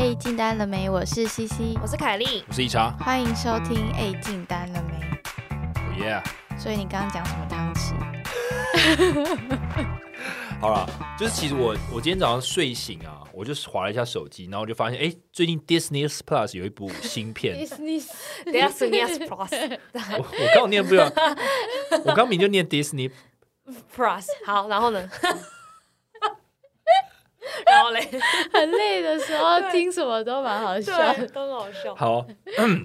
哎，进单了没？我是西西，我是凯莉，我是一茶。欢迎收听。哎，进单了没？哦耶！所以你刚刚讲什么汤匙？好了，就是其实我我今天早上睡醒啊，我就划了一下手机，然后我就发现，哎，最近 Disney Plus 有一部新片。Disney Disney Plus。我我刚念不了，我刚明就念 Disney Plus。好，然后呢？然后嘞，很累的时候听什么都蛮好笑，都好笑。好，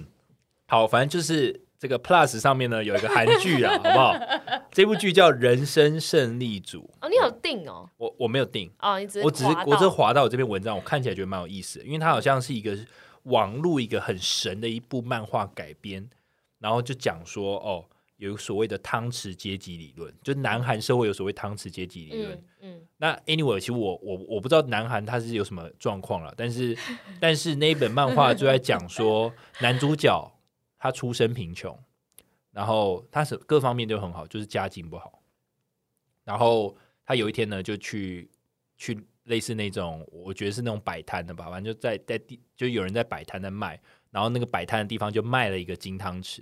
好，反正就是这个 Plus 上面呢有一个韩剧啊，好不好？这部剧叫《人生胜利组》。哦，你有定哦？我我没有定哦，你只我只是我只是滑到我这篇文章，我看起来觉得蛮有意思的，因为它好像是一个网络一个很神的一部漫画改编，然后就讲说哦。有所谓的汤匙阶级理论，就南韩社会有所谓汤匙阶级理论。嗯，那 anyway，其实我我我不知道南韩它是有什么状况了，但是但是那一本漫画就在讲说，男主角他出身贫穷，然后他是各方面都很好，就是家境不好。然后他有一天呢，就去去类似那种，我觉得是那种摆摊的吧，反正就在在地就有人在摆摊在卖，然后那个摆摊的地方就卖了一个金汤匙。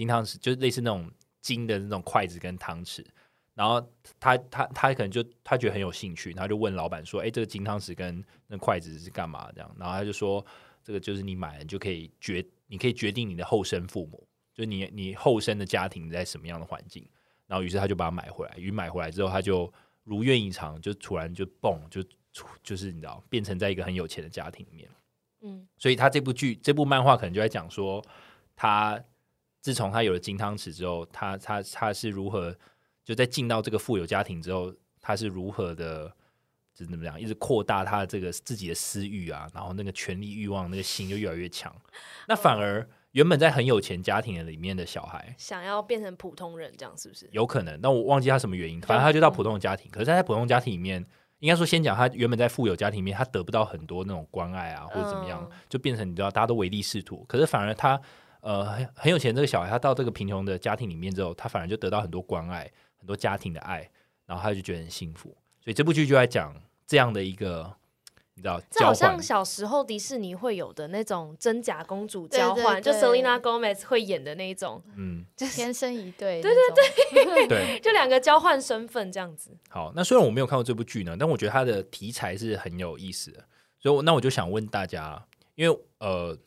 金汤匙就是类似那种金的那种筷子跟汤匙，然后他他他可能就他觉得很有兴趣，他就问老板说：“哎，这个金汤匙跟那筷子是干嘛？”这样，然后他就说：“这个就是你买了就可以决，你可以决定你的后生父母，就你你后生的家庭在什么样的环境。”然后于是他就把它买回来，于买回来之后，他就如愿以偿，就突然就蹦就就是你知道，变成在一个很有钱的家庭里面。嗯，所以他这部剧这部漫画可能就在讲说他。自从他有了金汤匙之后，他他他是如何就在进到这个富有家庭之后，他是如何的，就是怎么样，一直扩大他的这个自己的私欲啊，然后那个权力欲望那个心就越来越强。那反而原本在很有钱家庭的里面的小孩，想要变成普通人，这样是不是？有可能。那我忘记他什么原因，反正他就到普通的家庭。可是他在普通家庭里面，应该说先讲他原本在富有家庭里面，他得不到很多那种关爱啊，或者怎么样，就变成你知道大家都唯利是图。可是反而他。呃，很很有钱这个小孩，他到这个贫穷的家庭里面之后，他反而就得到很多关爱，很多家庭的爱，然后他就觉得很幸福。所以这部剧就在讲这样的一个，你知道，这好像小时候迪士尼会有的那种真假公主交换，就 Selena Gomez 会演的那一种，嗯，就 天生一对，对对对，对，就两个交换身份这样子。好，那虽然我没有看过这部剧呢，但我觉得它的题材是很有意思的，所以那我就想问大家，因为呃。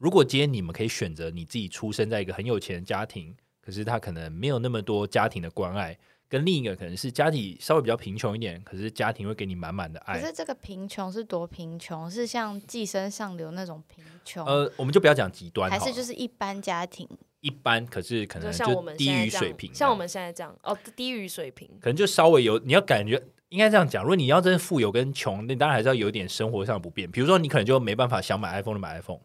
如果今天你们可以选择你自己出生在一个很有钱的家庭，可是他可能没有那么多家庭的关爱，跟另一个可能是家里稍微比较贫穷一点，可是家庭会给你满满的爱。可是这个贫穷是多贫穷？是像寄生上流那种贫穷？呃，我们就不要讲极端，还是就是一般家庭？一般，可是可能就我们低于水平，像我们现在这样哦，低于水平，可能就稍微有你要感觉应该这样讲。如果你要真的富有跟穷，那当然还是要有一点生活上不便。比如说，你可能就没办法想买 iPhone 就买 iPhone。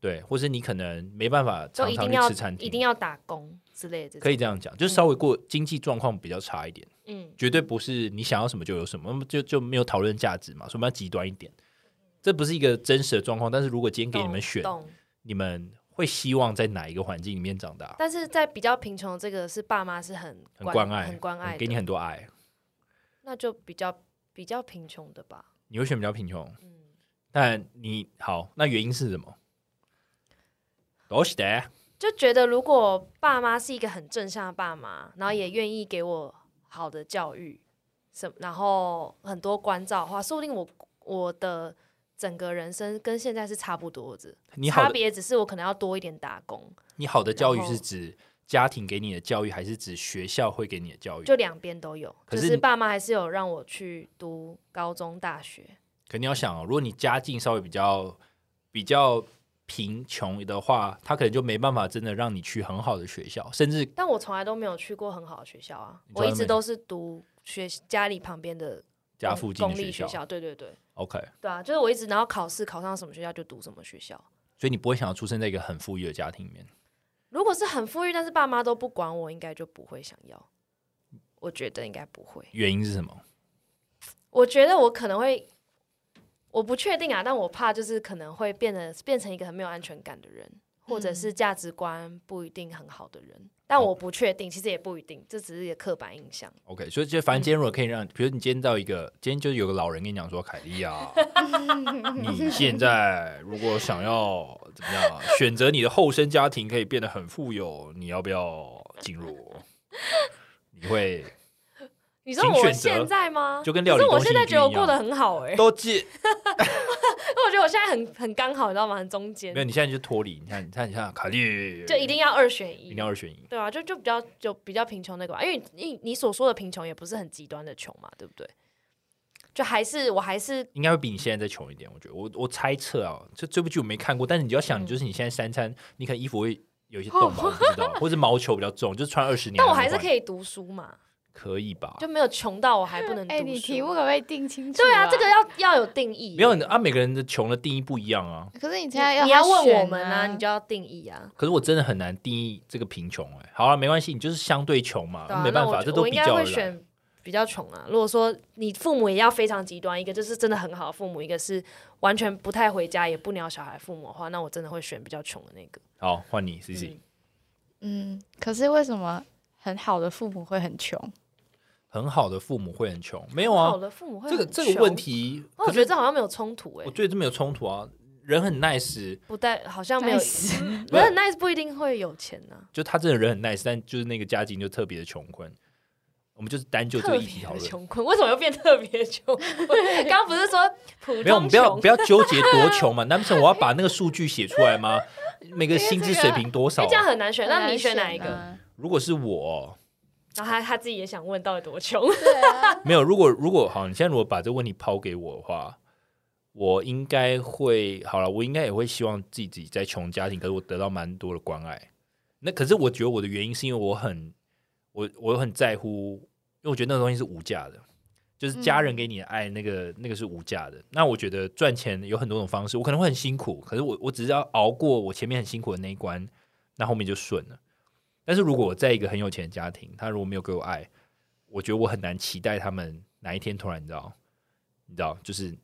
对，或是你可能没办法常常去吃餐厅，一定要打工之类的，可以这样讲，就是稍微过经济状况比较差一点，嗯，绝对不是你想要什么就有什么，就就没有讨论价值嘛，所以我们要极端一点，这不是一个真实的状况。但是如果今天给你们选，你们会希望在哪一个环境里面长大？但是在比较贫穷，这个是爸妈是很很关爱、很关爱，给你很多爱，那就比较比较贫穷的吧？你会选比较贫穷，嗯，但你好，那原因是什么？都是的，就觉得如果爸妈是一个很正向的爸妈，然后也愿意给我好的教育，什然后很多关照的话，说不定我我的整个人生跟现在是差不多的。你差别只是我可能要多一点打工。你好的教育是指家庭给你的教育，还是指学校会给你的教育？就两边都有。可是爸妈还是有让我去读高中、大学。肯定要想哦，如果你家境稍微比较比较。贫穷的话，他可能就没办法真的让你去很好的学校，甚至。但我从来都没有去过很好的学校啊，我一直都是读学家里旁边的家附近公立学校。对对对，OK。对啊，就是我一直然后考试考上什么学校就读什么学校。所以你不会想要出生在一个很富裕的家庭里面。如果是很富裕，但是爸妈都不管我，应该就不会想要。我觉得应该不会。原因是什么？我觉得我可能会。我不确定啊，但我怕就是可能会变得变成一个很没有安全感的人，或者是价值观不一定很好的人。但我不确定，其实也不一定，这只是一个刻板印象。OK，所以就反正今天如果可以让，比如你今天到一个，今天就是有个老人跟你讲说，凯莉啊，你现在如果想要怎么样，选择你的后生家庭可以变得很富有，你要不要进入？你会你说我现在吗？就跟料理可是我现在觉得我过得很好哎、都进？因为我觉得我现在很很刚好，你知道吗？很中间没有，，你现在就脱离。你看，你看，你看，卡利就一定要二选一一定。要二选一。对啊，就就比较就比较贫穷那个吧，因为你你所说的贫穷也不是很极端的穷嘛，对不对？就还是我还是应该会比你现在再穷一点，我觉得。我我猜测啊，这这部剧我没看过，但是你就要想，嗯就是你现在三餐，你可能衣服会有一些洞吧，我不知道，或者毛球比较重，就是穿二十年。但我还是，可以读书嘛，可以吧？就没有穷到我还不能读哎、书。你题目可不可以定清楚、对啊，这个。要要有定义。没有啊，每个人的穷的定义不一样啊。可是你你现在要你要问我们啊，你就要定义啊。可是我真的很难定义这个贫穷哎。好了，没关系，你就是相对穷嘛，啊，没办法，这都我应该比较。会选比较穷啊。如果说你父母也要非常极端，一个就是真的很好的父母，一个是完全不太回家也不鸟小孩父母的话，那我真的会选比较穷的那个。好，换你，C C。嗯嗯，可是为什么很好的父母会很穷？很好的父母会很穷，没有好啊？的父母会这个这个问，题，我觉得这好像没有冲突哎、我觉得这没有冲突啊。人很 nice，不带好像没有，Nice 人很 nice 不一定会有钱呐、就他真的人很 nice，但就是那个家境就特别的穷困。我们就是单就这个议题讨论，穷困，为什么又变特别穷困？刚刚不是说普没有，我们通不要不？要纠结多穷嘛。难不成我要把那个数据写出来吗？每个薪资水平多少这样很难选。那你选哪一个？啊？如果是我，然后他他自己也想问到底多穷？对啊，没有，如果如果好，你现在如果把这个问题抛给我的话，我应该会好了，我应该也会希望自己自己在穷家庭，可是我得到蛮多的关爱。那可是我觉得我的原因是因为我很我我很在乎，因为我觉得那个东西是无价的，就是家人给你的爱，那个、那个是无价的。那我觉得赚钱有很多种方式，我可能会很辛苦，可是我我只是要熬过我前面很辛苦的那一关，那后面就顺了。但是如果我在一个很有钱的家庭，他如果没有给我爱，我觉得我很难期待他们哪一天突然你知道，你知道，就是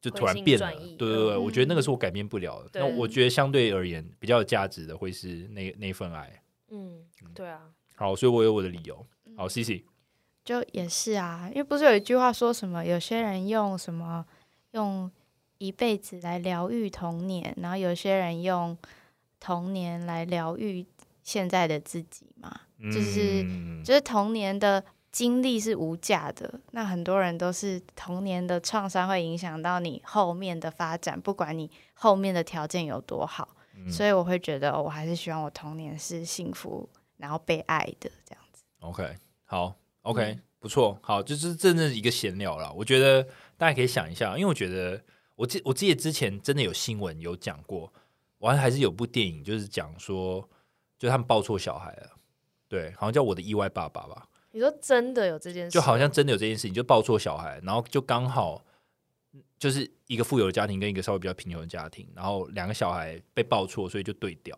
就突然变了。对对对，嗯。我觉得那个是我改变不了的。那我觉得相对而言比较有价值的会是那那份爱。嗯，对啊，好，所以我有我的理由。好，C C，就也是啊，因为不是有一句话说什么，有些人用什么用一辈子来疗愈童年，然后有些人用童年来疗愈现在的自己嘛。就是嗯就是童年的经历是无价的，那很多人都是童年的创伤会影响到你后面的发展，不管你后面的条件有多好，嗯所以我会觉得、哦我还是希望我童年是幸福，然后被爱的这样子。OK，好，OK，、嗯不错，好，就是真的是一个闲聊了。我觉得大家可以想一下，因为我觉得我记我记得之前真的有新闻有讲过，我还是有部电影就是讲说，就他们抱错小孩了，对，好像叫我的意外爸爸吧，你说真的有这件事，就好像真的有这件事情，就抱错小孩，然后就刚好就是一个富有的家庭跟一个稍微比较贫穷的家庭，然后两个小孩被抱错，所以就对调。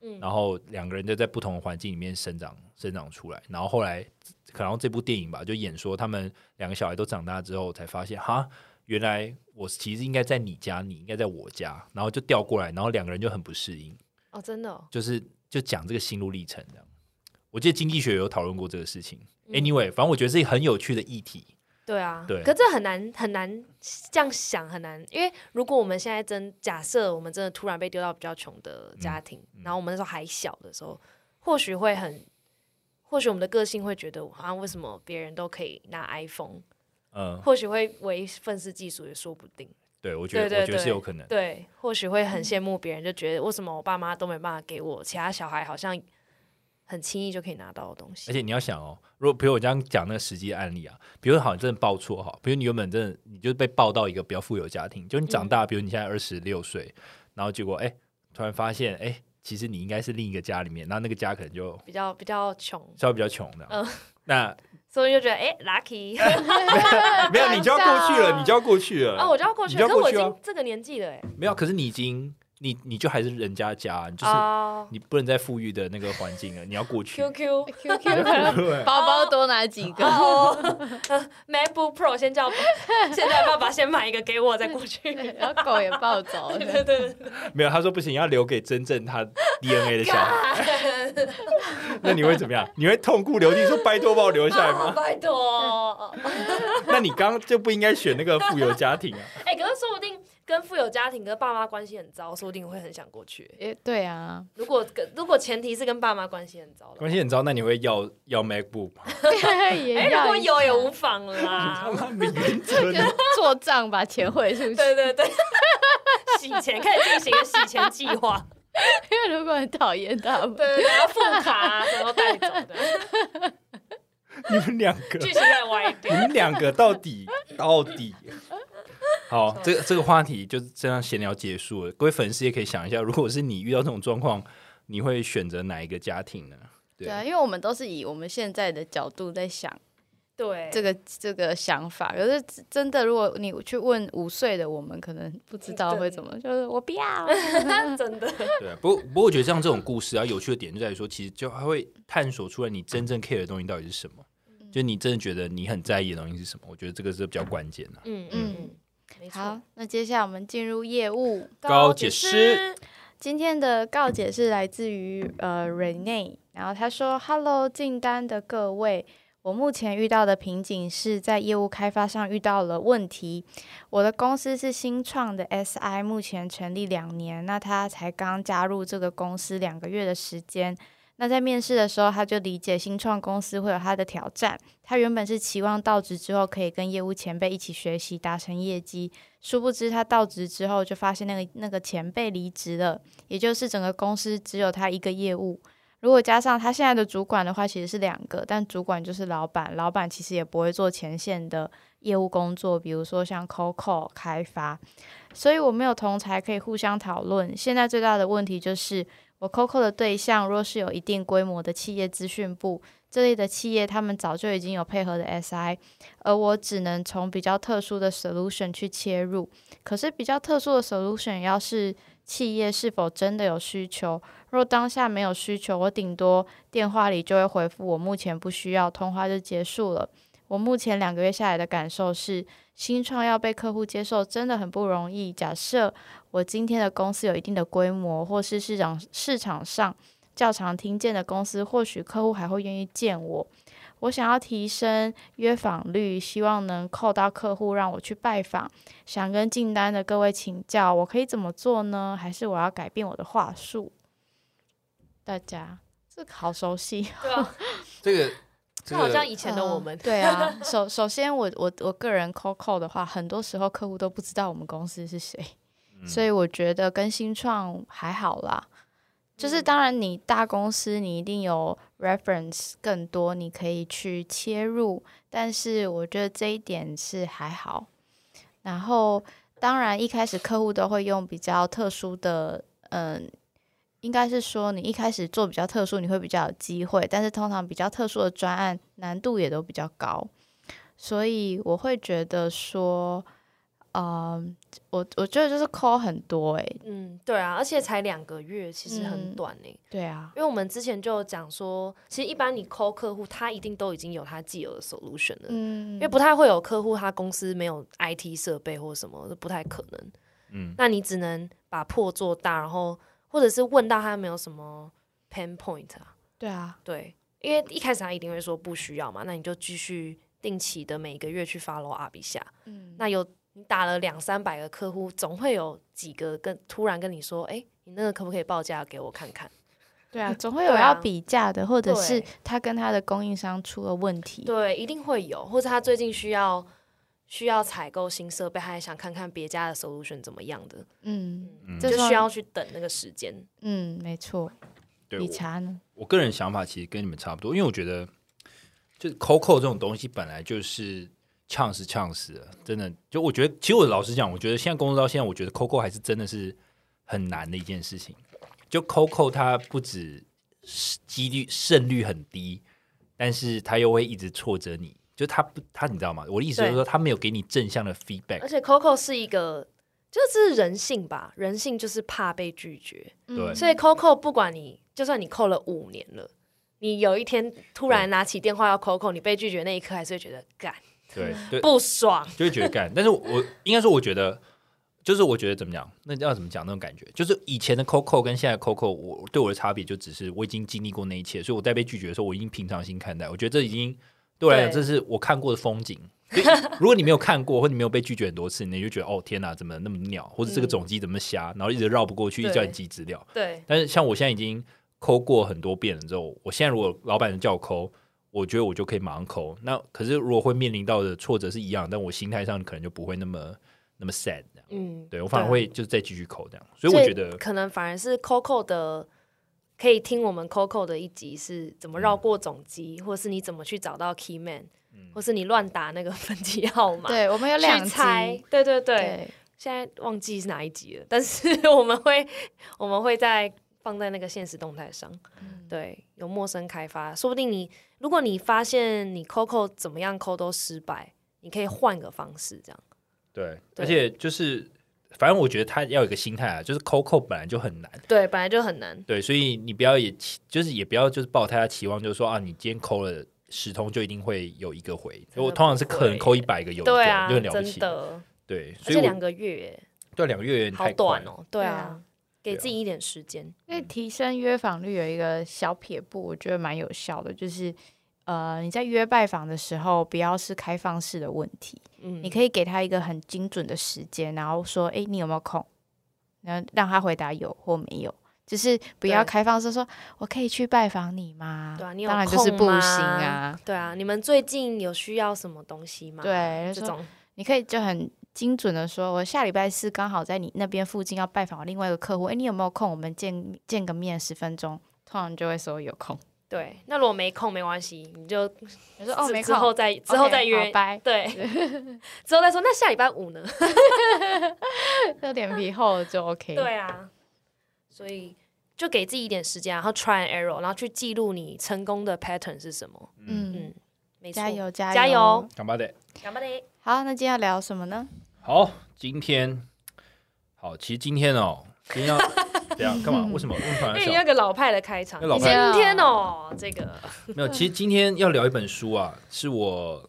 嗯。然后两个人就在不同的环境里面生长生长出来，然后后来可能这部电影吧，就演说他们两个小孩都长大之后，才发现哈，原来我其实应该在你家，你应该在我家，然后就调过来，然后两个人就很不适应，哦，真的、哦，就是就讲这个心路历程这样。我记得经济学有讨论过这个事情。嗯 Anyway，反正我觉得是一个很有趣的议题。对啊，对可这很难很难这样想，很难，因为如果我们现在真假设我们真的突然被丢到比较穷的家庭，嗯然后我们那时候还小的时候，或许会很，或许我们的个性会觉得，好像为什么别人都可以拿 iPhone，嗯，或许会为愤世嫉俗也说不定。对，我觉得对对我觉得是有可能。对，或许会很羡慕别人，就觉得为什么我爸妈都没办法给我，其他小孩好像很轻易就可以拿到的东西。而且你要想哦，如果比如我刚刚讲那个实际案例啊，比如好，像真的报错哈，比如你原本真的你就被报到一个比较富有家庭，就你长嗯大，比如你现在二十六岁，然后结果哎、突然发现哎、其实你应该是另一个家里面，然后那个家可能就比较比较穷，稍微比较穷的，嗯那所以就觉得哎、lucky 没有你就要过去了，你就要过去了。啊，我就要过去了，可我已经这个年纪了哎、没有，可是你已经你你就还是人家家，就是、哦你不能在富裕的那个环境了，你要过去。，QQ QQ 对包包多拿几个，，MacBook Pro 先叫，现在爸爸先买一个给我，再过去。然后狗也抱走了。对对对，没有，他说不行，要留给真正他 DNA 的小孩。那你会怎么样？你会痛哭流涕说拜托把我留下来吗？拜托。那你刚刚就不应该选那个富有家庭啊。哎，可是说不定跟富有家庭跟爸妈关系很糟，说不定会很想过去。也对啊，如果跟如果前提是跟爸妈关系很糟的话，关系很糟，那你会要要 MacBook 吗？也哎，如果一有也无妨啦 他。妈没原则呢。做账把钱汇出去。对对对，洗钱开始进行一个洗钱计划，因为如果很讨厌他们，对对对，然后副卡啊什么都带走的，你们两个，剧情在歪你掉。们两个到底到底？好，这个这个话题就这样闲聊结束了。各位粉丝也可以想一下，如果是你遇到这种状况，你会选择哪一个家庭呢？对对啊，因为我们都是以我们现在的角度在想对，这个这个想法，可是真的，如果你去问五岁的我们，可能不知道会怎么，就是我不要。真的，对啊，不过不过我觉得像这种故事啊，有趣的点就在于说，其实就还会探索出来你真正 care 的东西到底是什么，就你真的觉得你很在意的东西是什么。我觉得这个是比较关键的。嗯嗯嗯，没错好。，那接下来我们进入业务。高解师，今天的告解是来自于呃 Rene，然后他说：“Hello，进单的各位，我目前遇到的瓶颈是在业务开发上遇到了问题。我的公司是新创的 SI，目前成立两年，那他才刚加入这个公司两个月的时间。那在面试的时候，他就理解新创公司会有他的挑战。他原本是期望到职之后可以跟业务前辈一起学习，达成业绩。殊不知他到职之后就发现那个那个前辈离职了，也就是整个公司只有他一个业务。如果加上他现在的主管的话，其实是两个，但主管就是老板，老板其实也不会做前线的业务工作，比如说像 COCO 开发，所以我没有同才可以互相讨论。现在最大的问题就是，我 COCO 的对象若是有一定规模的企业资讯部这类的企业，他们早就已经有配合的 SI，而我只能从比较特殊的 solution 去切入。可是比较特殊的 solution，要是企业是否真的有需求？若当下没有需求，我顶多电话里就会回复我目前不需要，通话就结束了。我目前两个月下来的感受是，新创要被客户接受真的很不容易。假设我今天的公司有一定的规模，或是市场市场上较常听见的公司，或许客户还会愿意见我。我想要提升约访率，希望能扣到客户让我去拜访。想跟进单的各位请教，我可以怎么做呢？还是我要改变我的话术？大家这个好熟悉，对啊，这个这好像以前的我们。嗯，对啊，首首先我我我个人 call call 的话，很多时候客户都不知道我们公司是谁，嗯。所以我觉得跟新创还好啦。就是当然，你大公司你一定有 reference 更多，你可以去切入，但是我觉得这一点是还好。然后当然一开始客户都会用比较特殊的，嗯，应该是说你一开始做比较特殊，你会比较有机会，但是通常比较特殊的专案难度也都比较高，所以我会觉得说，嗯，我我觉得就是 call 很多哎、欸。嗯，对啊，而且才两个月，其实很嗯短呢、对啊，因为我们之前就有讲说，其实一般你 call 客户，他一定都已经有他既有的 solution 了，嗯，因为不太会有客户他公司没有 IT 设备或什么，这不太可能。嗯，那你只能把破做大，然后或者是问到他有没有什么 pain point 啊？对啊，对，因为一开始他一定会说不需要嘛，那你就继续定期的每个月去 follow up 一下。嗯，那有你打了两三百个客户，总会有几个跟突然跟你说，哎、你那个可不可以报价给我看看？对啊，总会有要比价的，或者是他跟他的供应商出了问题。对，一定会有，或者他最近需要需要采购新设备，他还想看看别家的 solution 怎么样的，嗯，嗯这就需要去等那个时间。嗯，没错。理对我查呢？我个人想法其实跟你们差不多，因为我觉得就是 COCO 这种东西本来就是呛死呛死的，真的。就我觉得，其实我老实讲，我觉得现在工作到现在，我觉得 COCO 还是真的是很难的一件事情。就 COCO 它不止几率胜率很低，但是它又会一直挫折你。就他不，他你知道吗？我的意思就是说，他没有给你正向的 feedback 而。且 Coco 是一个，就是人性吧，人性就是怕被拒绝，嗯对所以 Coco 不管你，就算你扣了五年了，你有一天突然拿起电话要 Coco，你被拒绝那一刻，还是会觉得干对对，不爽。就会觉得干。但是我应该说，我觉得就是我觉得怎么讲，那要怎么讲那种感觉，就是以前的 Coco 跟现在 Coco，我对我的差别就只是我已经经历过那一切，所以我在被拒绝的时候，我已经平常心看待。我觉得这已经对我来讲，这是我看过的风景。如果你没有看过，或你没有被拒绝很多次，你就觉得哦天哪，怎么那么鸟，或者这个嗯总机怎么瞎，然后一直绕不过去，一直叫你寄资料。对，但是像我现在已经抠过很多遍了之后，我现在如果老板叫我抠，我觉得我就可以马上抠。那可是如果会面临到的挫折是一样，但我心态上可能就不会那么那么 sad。嗯，对我反而会就再继续抠这样。所以我觉得可能反而是 Coco 的，可以听我们 Coco 的一集是怎么绕过总机，或是你怎么去找到 Key Man，、或嗯是你乱打那个 分机号码，对，我们有两猜，对对对，对，现在忘记是哪一集了，但是 我们会我们会在放在那个现实动态上，嗯。对，有陌生开发，说不定你如果你发现你 Coco 怎么样抠都失败，你可以换个方式这样。对，对而且就是反正我觉得他要有一个心态啊，就是抠抠本来就很难。对，本来就很难。对，所以你不要也，就是也不要就是抱太大期望，就是说啊，你今天抠了十通就一定会有一个回。的我通常是可能会抠一百个有一个，对啊，就很了不起。真的，对，而所以我且两个月，对两个月好太短哦。对啊对啊，给自己一点时间。因为提升约访率有一个小撇步，我觉得蛮有效的，就是呃，你在约拜访的时候，不要是开放式的问题，嗯，你可以给他一个很精准的时间，然后说，诶，你有没有空？然后让他回答有或没有，就是不要开放式说，我可以去拜访你吗？对啊，你有当然就是不行啊。对啊，你们最近有需要什么东西吗？对，这种你可以就很精准的说，我下礼拜四刚好在你那边附近要拜访我另外一个客户，诶，你有没有空？我们见见个面十分钟，通常就会说有空。对。那如果没空没关系，你就你说哦，之没空，之后再之后再约。拜。对，之后再说。那下礼拜五呢？就脸皮厚就 OK。对啊，所以就给自己一点时间，然后 try and error，然后去记录你成功的 pattern 是什么。嗯，嗯，没错，加油加油加油！干巴的。干巴嘞！好，那今天要聊什么呢？好，今天好，其实今天哦，今天要 怎样干嘛？为什么？因为你那？个老派的开场，那老今天哦，这个没有，其实今天要聊一本书啊，是我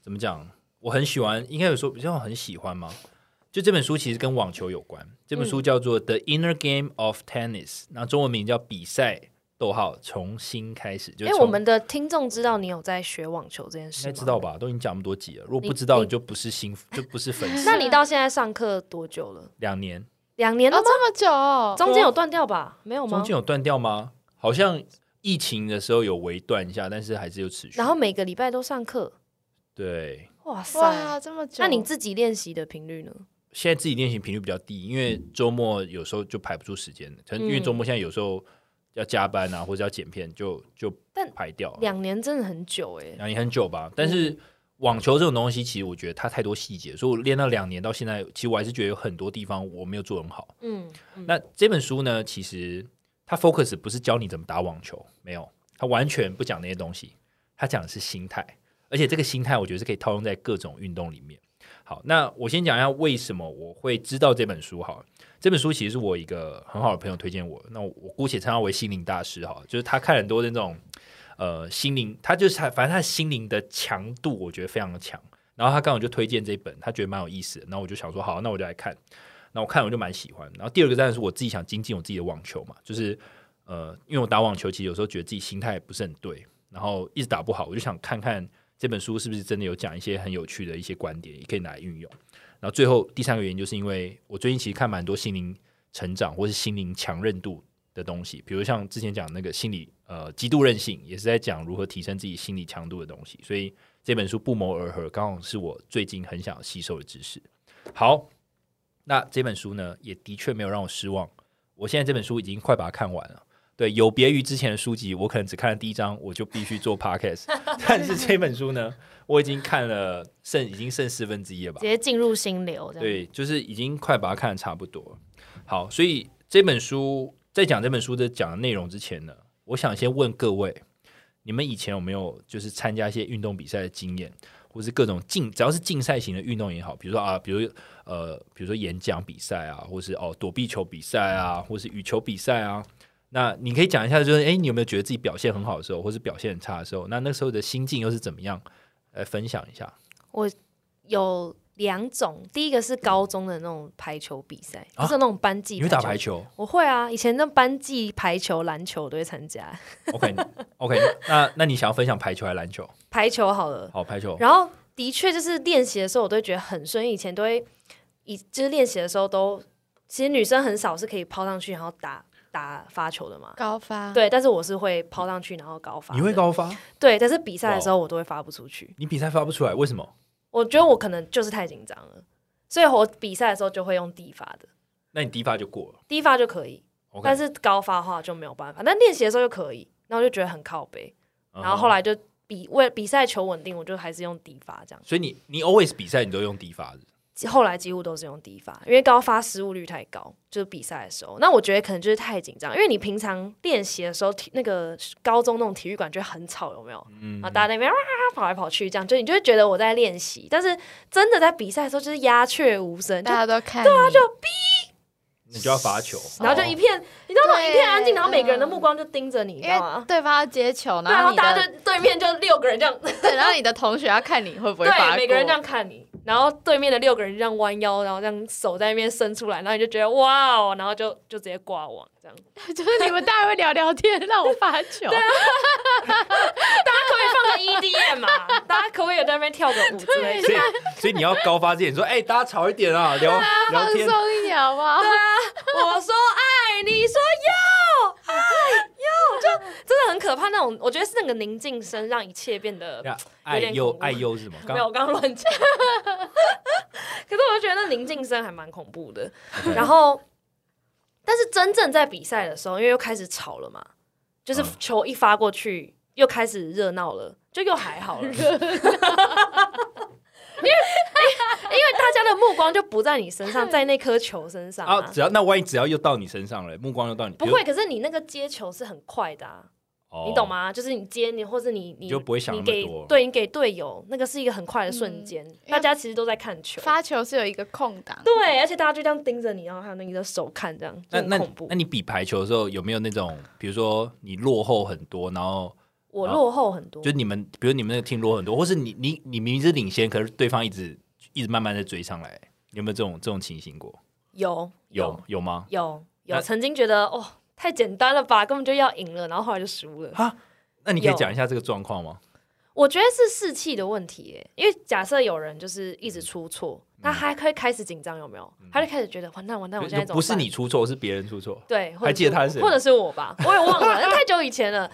怎么讲？我很喜欢，应该有说比较很喜欢吗？就这本书其实跟网球有关，这本书叫做《The Inner Game of Tennis》，然后中文名叫《比赛逗号重新开始》。就是哎，从我们的听众知道你有在学网球这件事吗？应该知道。吧？都已经讲那么多集了，如果不知道，你你就不是新，就不是粉丝。那你到现在上课多久了？两年哦，两年了吗？这么久哦，中间有断掉吧？没有吗中？间有断掉吗？好像疫情的时候有微断一下，但是还是有持续。然后每个礼拜都上课，对，哇塞！哇，这么久。那你自己练习的频率呢？现在自己练习频率比较低，因为周末有时候就排不出时间，可能因为周末现在有时候要加班啊，或者要剪片，就就但排掉了。两年真的很久哎。两年很久吧，但是网球这种东西，其实我觉得它太多细节，所以我练了两年到现在，其实我还是觉得有很多地方我没有做很好。嗯，嗯那这本书呢，其实它 focus 不是教你怎么打网球，没有，它完全不讲那些东西，它讲的是心态，而且这个心态我觉得是可以套用在各种运动里面。好，那我先讲一下为什么我会知道这本书。好了，这本书其实是我一个很好的朋友推荐我的，那我我姑且称他为心灵大师哈，就是他看很多的那种呃心灵，他就是他反正他心灵的强度我觉得非常的强。然后他刚好就推荐这一本，他觉得蛮有意思的，然后我就想说好，那我就来看。那我看我就蛮喜欢。然后第二个当然是我自己想精进我自己的网球嘛，就是呃，因为我打网球其实有时候觉得自己心态不是很对，然后一直打不好，我就想看看这本书是不是真的有讲一些很有趣的一些观点，也可以拿来运用。然后最后第三个原因就是因为我最近其实看蛮多心灵成长或是心灵强韧度的东西，比如像之前讲那个心理呃极度韧性，也是在讲如何提升自己心理强度的东西，所以这本书不谋而合，刚好是我最近很想吸收的知识。好，那这本书呢，也的确没有让我失望。我现在这本书已经快把它看完了。对，有别于之前的书籍，我可能只看了第一章，我就必须做 podcast。但是这本书呢，我已经看了剩已经剩四分之一了吧直？接进入心流。对，就是已经快把它看的差不多。好，所以这本书在讲这本书的讲的内容之前呢，我想先问各位，你们以前有没有就是参加一些运动比赛的经验？或是各种竞，只要是竞赛型的运动也好，比如说啊，比如呃，比如说演讲比赛啊，或是哦躲避球比赛啊，或是羽球比赛啊。那你可以讲一下，就是哎，你有没有觉得自己表现很好的时候，或是表现很差的时候？那那时候的心境又是怎么样？来分享一下。我有两种，第一个是高中的那种排球比赛，就是那种班级。你会打排球？我会啊，以前那班级排球、篮球我都会参加。OK，OK，那那你想要分享排球还是篮球？排球好了，好排球。然后的确就是练习的时候，我都觉得很顺。以前都会以就是练习的时候都，其实女生很少是可以抛上去然后打。打发球的嘛，高发对，但是我是会抛上去然后高发。你会高发？对，但是比赛的时候我都会发不出去。你比赛发不出来，为什么？我觉得我可能就是太紧张了，所以我比赛的时候就会用低发的。那你低发就过了，低发就可以，但是高发的话就没有办法。但练习的时候就可以，然后就觉得很靠背，然后后来就比为比赛求稳定，我就还是用低发这样。所以你你 always 比赛你都用低发的。后来几乎都是用低发，因为高发失误率太高，就是比赛的时候。那我觉得可能就是太紧张，因为你平常练习的时候，体那个高中那种体育馆就很吵，有没有？嗯。然后大家那边跑来跑去，这样就你就会觉得我在练习，但是真的在比赛的时候就是鸦雀无声，大家都看。对啊，就哔，你就要罚球，然后就一片，你知道吗？一片安静，然后每个人的目光就盯着你，知道吗？对方要接球，然后大家就对面就六个人这样，对，然后你的同学要看你会不会罚，每个人这样看你。然后对面的六个人这样弯腰，然后这样手在那边伸出来，然后你就觉得哇哦，然后就就直接挂网这样。就是你们大家会聊聊天，让我发球。对啊，大家可以放个 EDM 嘛，大家可不可以在那边跳个舞之类的？所以所以你要高发之前说，哎，大家吵一点啊，聊聊天，放松一点好不好？对啊，我说爱，你说要爱。就真的很可怕那种，我觉得是那个宁静声让一切变得爱忧爱忧是吗？没有，我刚刚乱讲。可是我就觉得那宁静声还蛮恐怖的。然后，但是真正在比赛的时候，因为又开始吵了嘛，就是球一发过去，又开始热闹了，就又还好了。因为因为大家的目光就不在你身上，在那颗球身上啊。只要那万一只要又到你身上了，目光又到你，不会。可是你那个接球是很快的啊，你懂吗？就是你接你，或是你你就不会想那么多。对你给队友那个是一个很快的瞬间，大家其实都在看球。发球是有一个空档，对，而且大家就这样盯着你，然后还有你的手看这样，那那恐怖。那你比排球的时候有没有那种，比如说你落后很多，然后？我落后很多，就你们，比如你们那个 team 落很多，或是你你你明明是领先，可是对方一直一直慢慢的追上来，有没有这种这种情形过？有有有吗？有有，曾经觉得哦太简单了吧，根本就要赢了，然后后来就输了。哈，那你可以讲一下这个状况吗？我觉得是士气的问题，因为假设有人就是一直出错。他还可以开始紧张，有没有？他就开始觉得完蛋完蛋，我现在怎么不是你出错，是别人出错。对，还记得他是谁或者是我吧？我也忘了，太久以前了。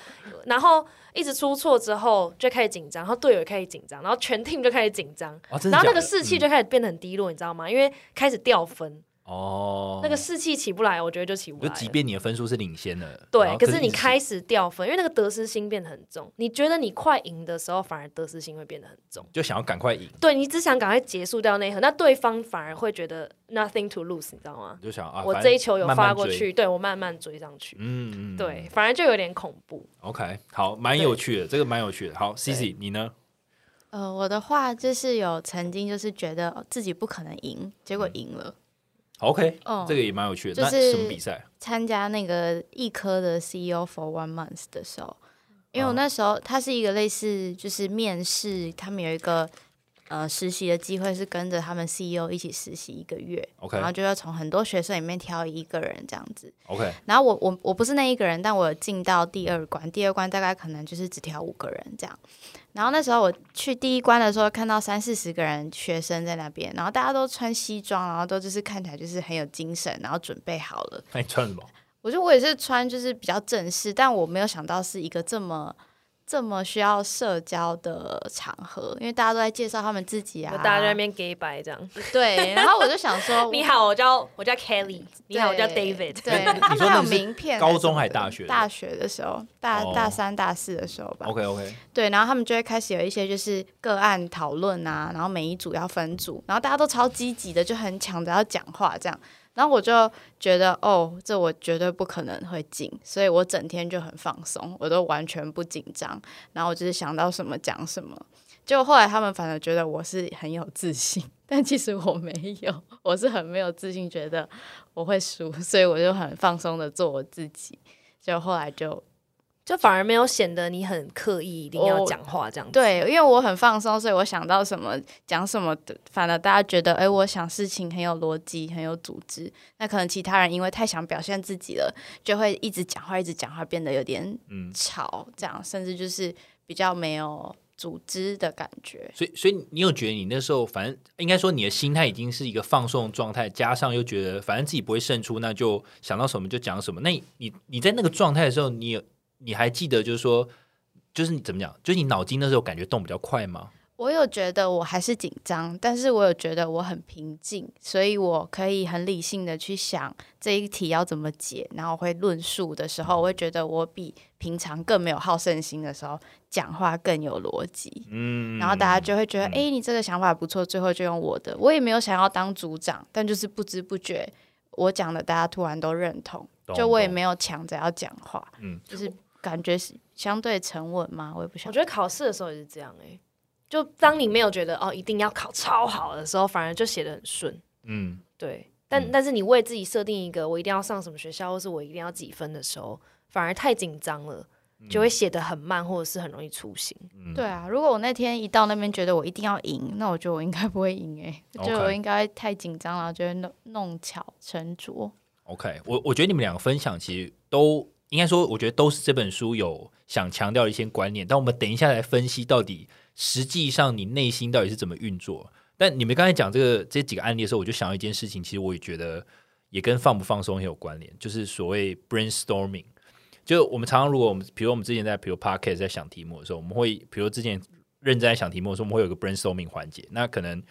然后一直出错之后，就开始紧张，然后队友也开始紧张，然后全 team 就开始紧张，然后那个士气就开始变得很低落，你知道吗？因为开始掉分。哦，那个士气起不来，我觉得就起不来。就即便你的分数是领先的，对，可是你开始掉分，因为那个得失心变得很重。你觉得你快赢的时候，反而得失心会变得很重，就想要赶快赢。对你只想赶快结束掉那一盒，那对方反而会觉得 nothing to lose，你知道吗？就想啊，我这一球有发过去，对我慢慢追上去。嗯嗯，对，反而就有点恐怖。OK，好，蛮有趣的，这个蛮有趣的。好，C C，你呢？呃，我的话就是有曾经就是觉得自己不可能赢，结果赢了。OK，这个也蛮有趣的。就是什么比赛？参加那个易科的 CEO for One Month 的时候，因为我那时候它是一个类似就是面试，他们有一个呃实习的机会，是跟着他们 CEO 一起实习一个月。OK，然后就要从很多学生里面挑一个人这样子。OK，然后我我我不是那一个人，但我进到第二关，第二关大概可能就是只挑五个人这样。然后那时候我去第一关的时候，看到三四十个人学生在那边，然后大家都穿西装，然后都就是看起来就是很有精神，然后准备好了。那你穿什么？我觉得我也是穿就是比较正式，但我没有想到是一个这么。这么需要社交的场合，因为大家都在介绍他们自己啊，大家在那边 gay 白这样。对，然后我就想说 你好，我叫我叫 Kelly，你好，我叫 David。对，他们有名片。高中还是大学？大学的时候，大大三、大四的时候吧。OK OK。对，然后他们就会开始有一些就是个案讨论啊，然后每一组要分组，然后大家都超积极的，就很抢着要讲话这样。然后我就觉得，哦，这我绝对不可能会进，所以我整天就很放松，我都完全不紧张。然后我就是想到什么讲什么。就后来他们反而觉得我是很有自信，但其实我没有，我是很没有自信，觉得我会输，所以我就很放松的做我自己。就后来就就反而没有显得你很刻意一定要讲话这样子。对，因为我很放松，所以我想到什么讲什么的，反而大家觉得，哎、我想事情很有逻辑，很有组织。那可能其他人因为太想表现自己了，就会一直讲话，一直讲话，变得有点嗯，吵，这样甚至就是比较没有组织的感觉。所以所以你有觉得你那时候，反正应该说你的心态已经是一个放松的状态，加上又觉得反正自己不会胜出，那就想到什么就讲什么。那你你你在那个状态的时候，你有你还记得就是说，就是你怎么讲，就是你脑筋那时候感觉动比较快吗？我有觉得我还是紧张，但是我有觉得我很平静，所以我可以很理性的去想这一题要怎么解，然后会论述的时候，我会觉得我比平常更没有好胜心的时候讲话更有逻辑。嗯，然后大家就会觉得，嗯哎、你这个想法不错，最后就用我的。我也没有想要当组长，但就是不知不觉我讲的，大家突然都认同，就我也没有抢着要讲话，嗯，就是感觉是相对沉稳嘛，我也不想我。觉得考试的时候也是这样哎、就当你没有觉得哦一定要考超好的时候，反而就写的很顺。嗯对，但、嗯但是你为自己设定一个我一定要上什么学校，或是我一定要几分的时候，反而太紧张了，就会写的很慢，或者是很容易粗心。嗯对啊，如果我那天一到那边觉得我一定要赢，那我觉得我应该不会赢诶、我觉得我应该太紧张了，就会弄弄巧成拙。OK，我我觉得你们两个分享其实都应该说，我觉得都是这本书有想强调的一些观念。但我们等一下来分析到底实际上你内心到底是怎么运作。但你们刚才讲这个这几个案例的时候，我就想到一件事情，其实我也觉得也跟放不放松很有关联，就是所谓 brainstorming。就我们常常，如果我们比如我们之前在比如 podcast 在想题目的时候，我们会比如之前认真在想题目的时候，我们会有个 brainstorming 环节。那可能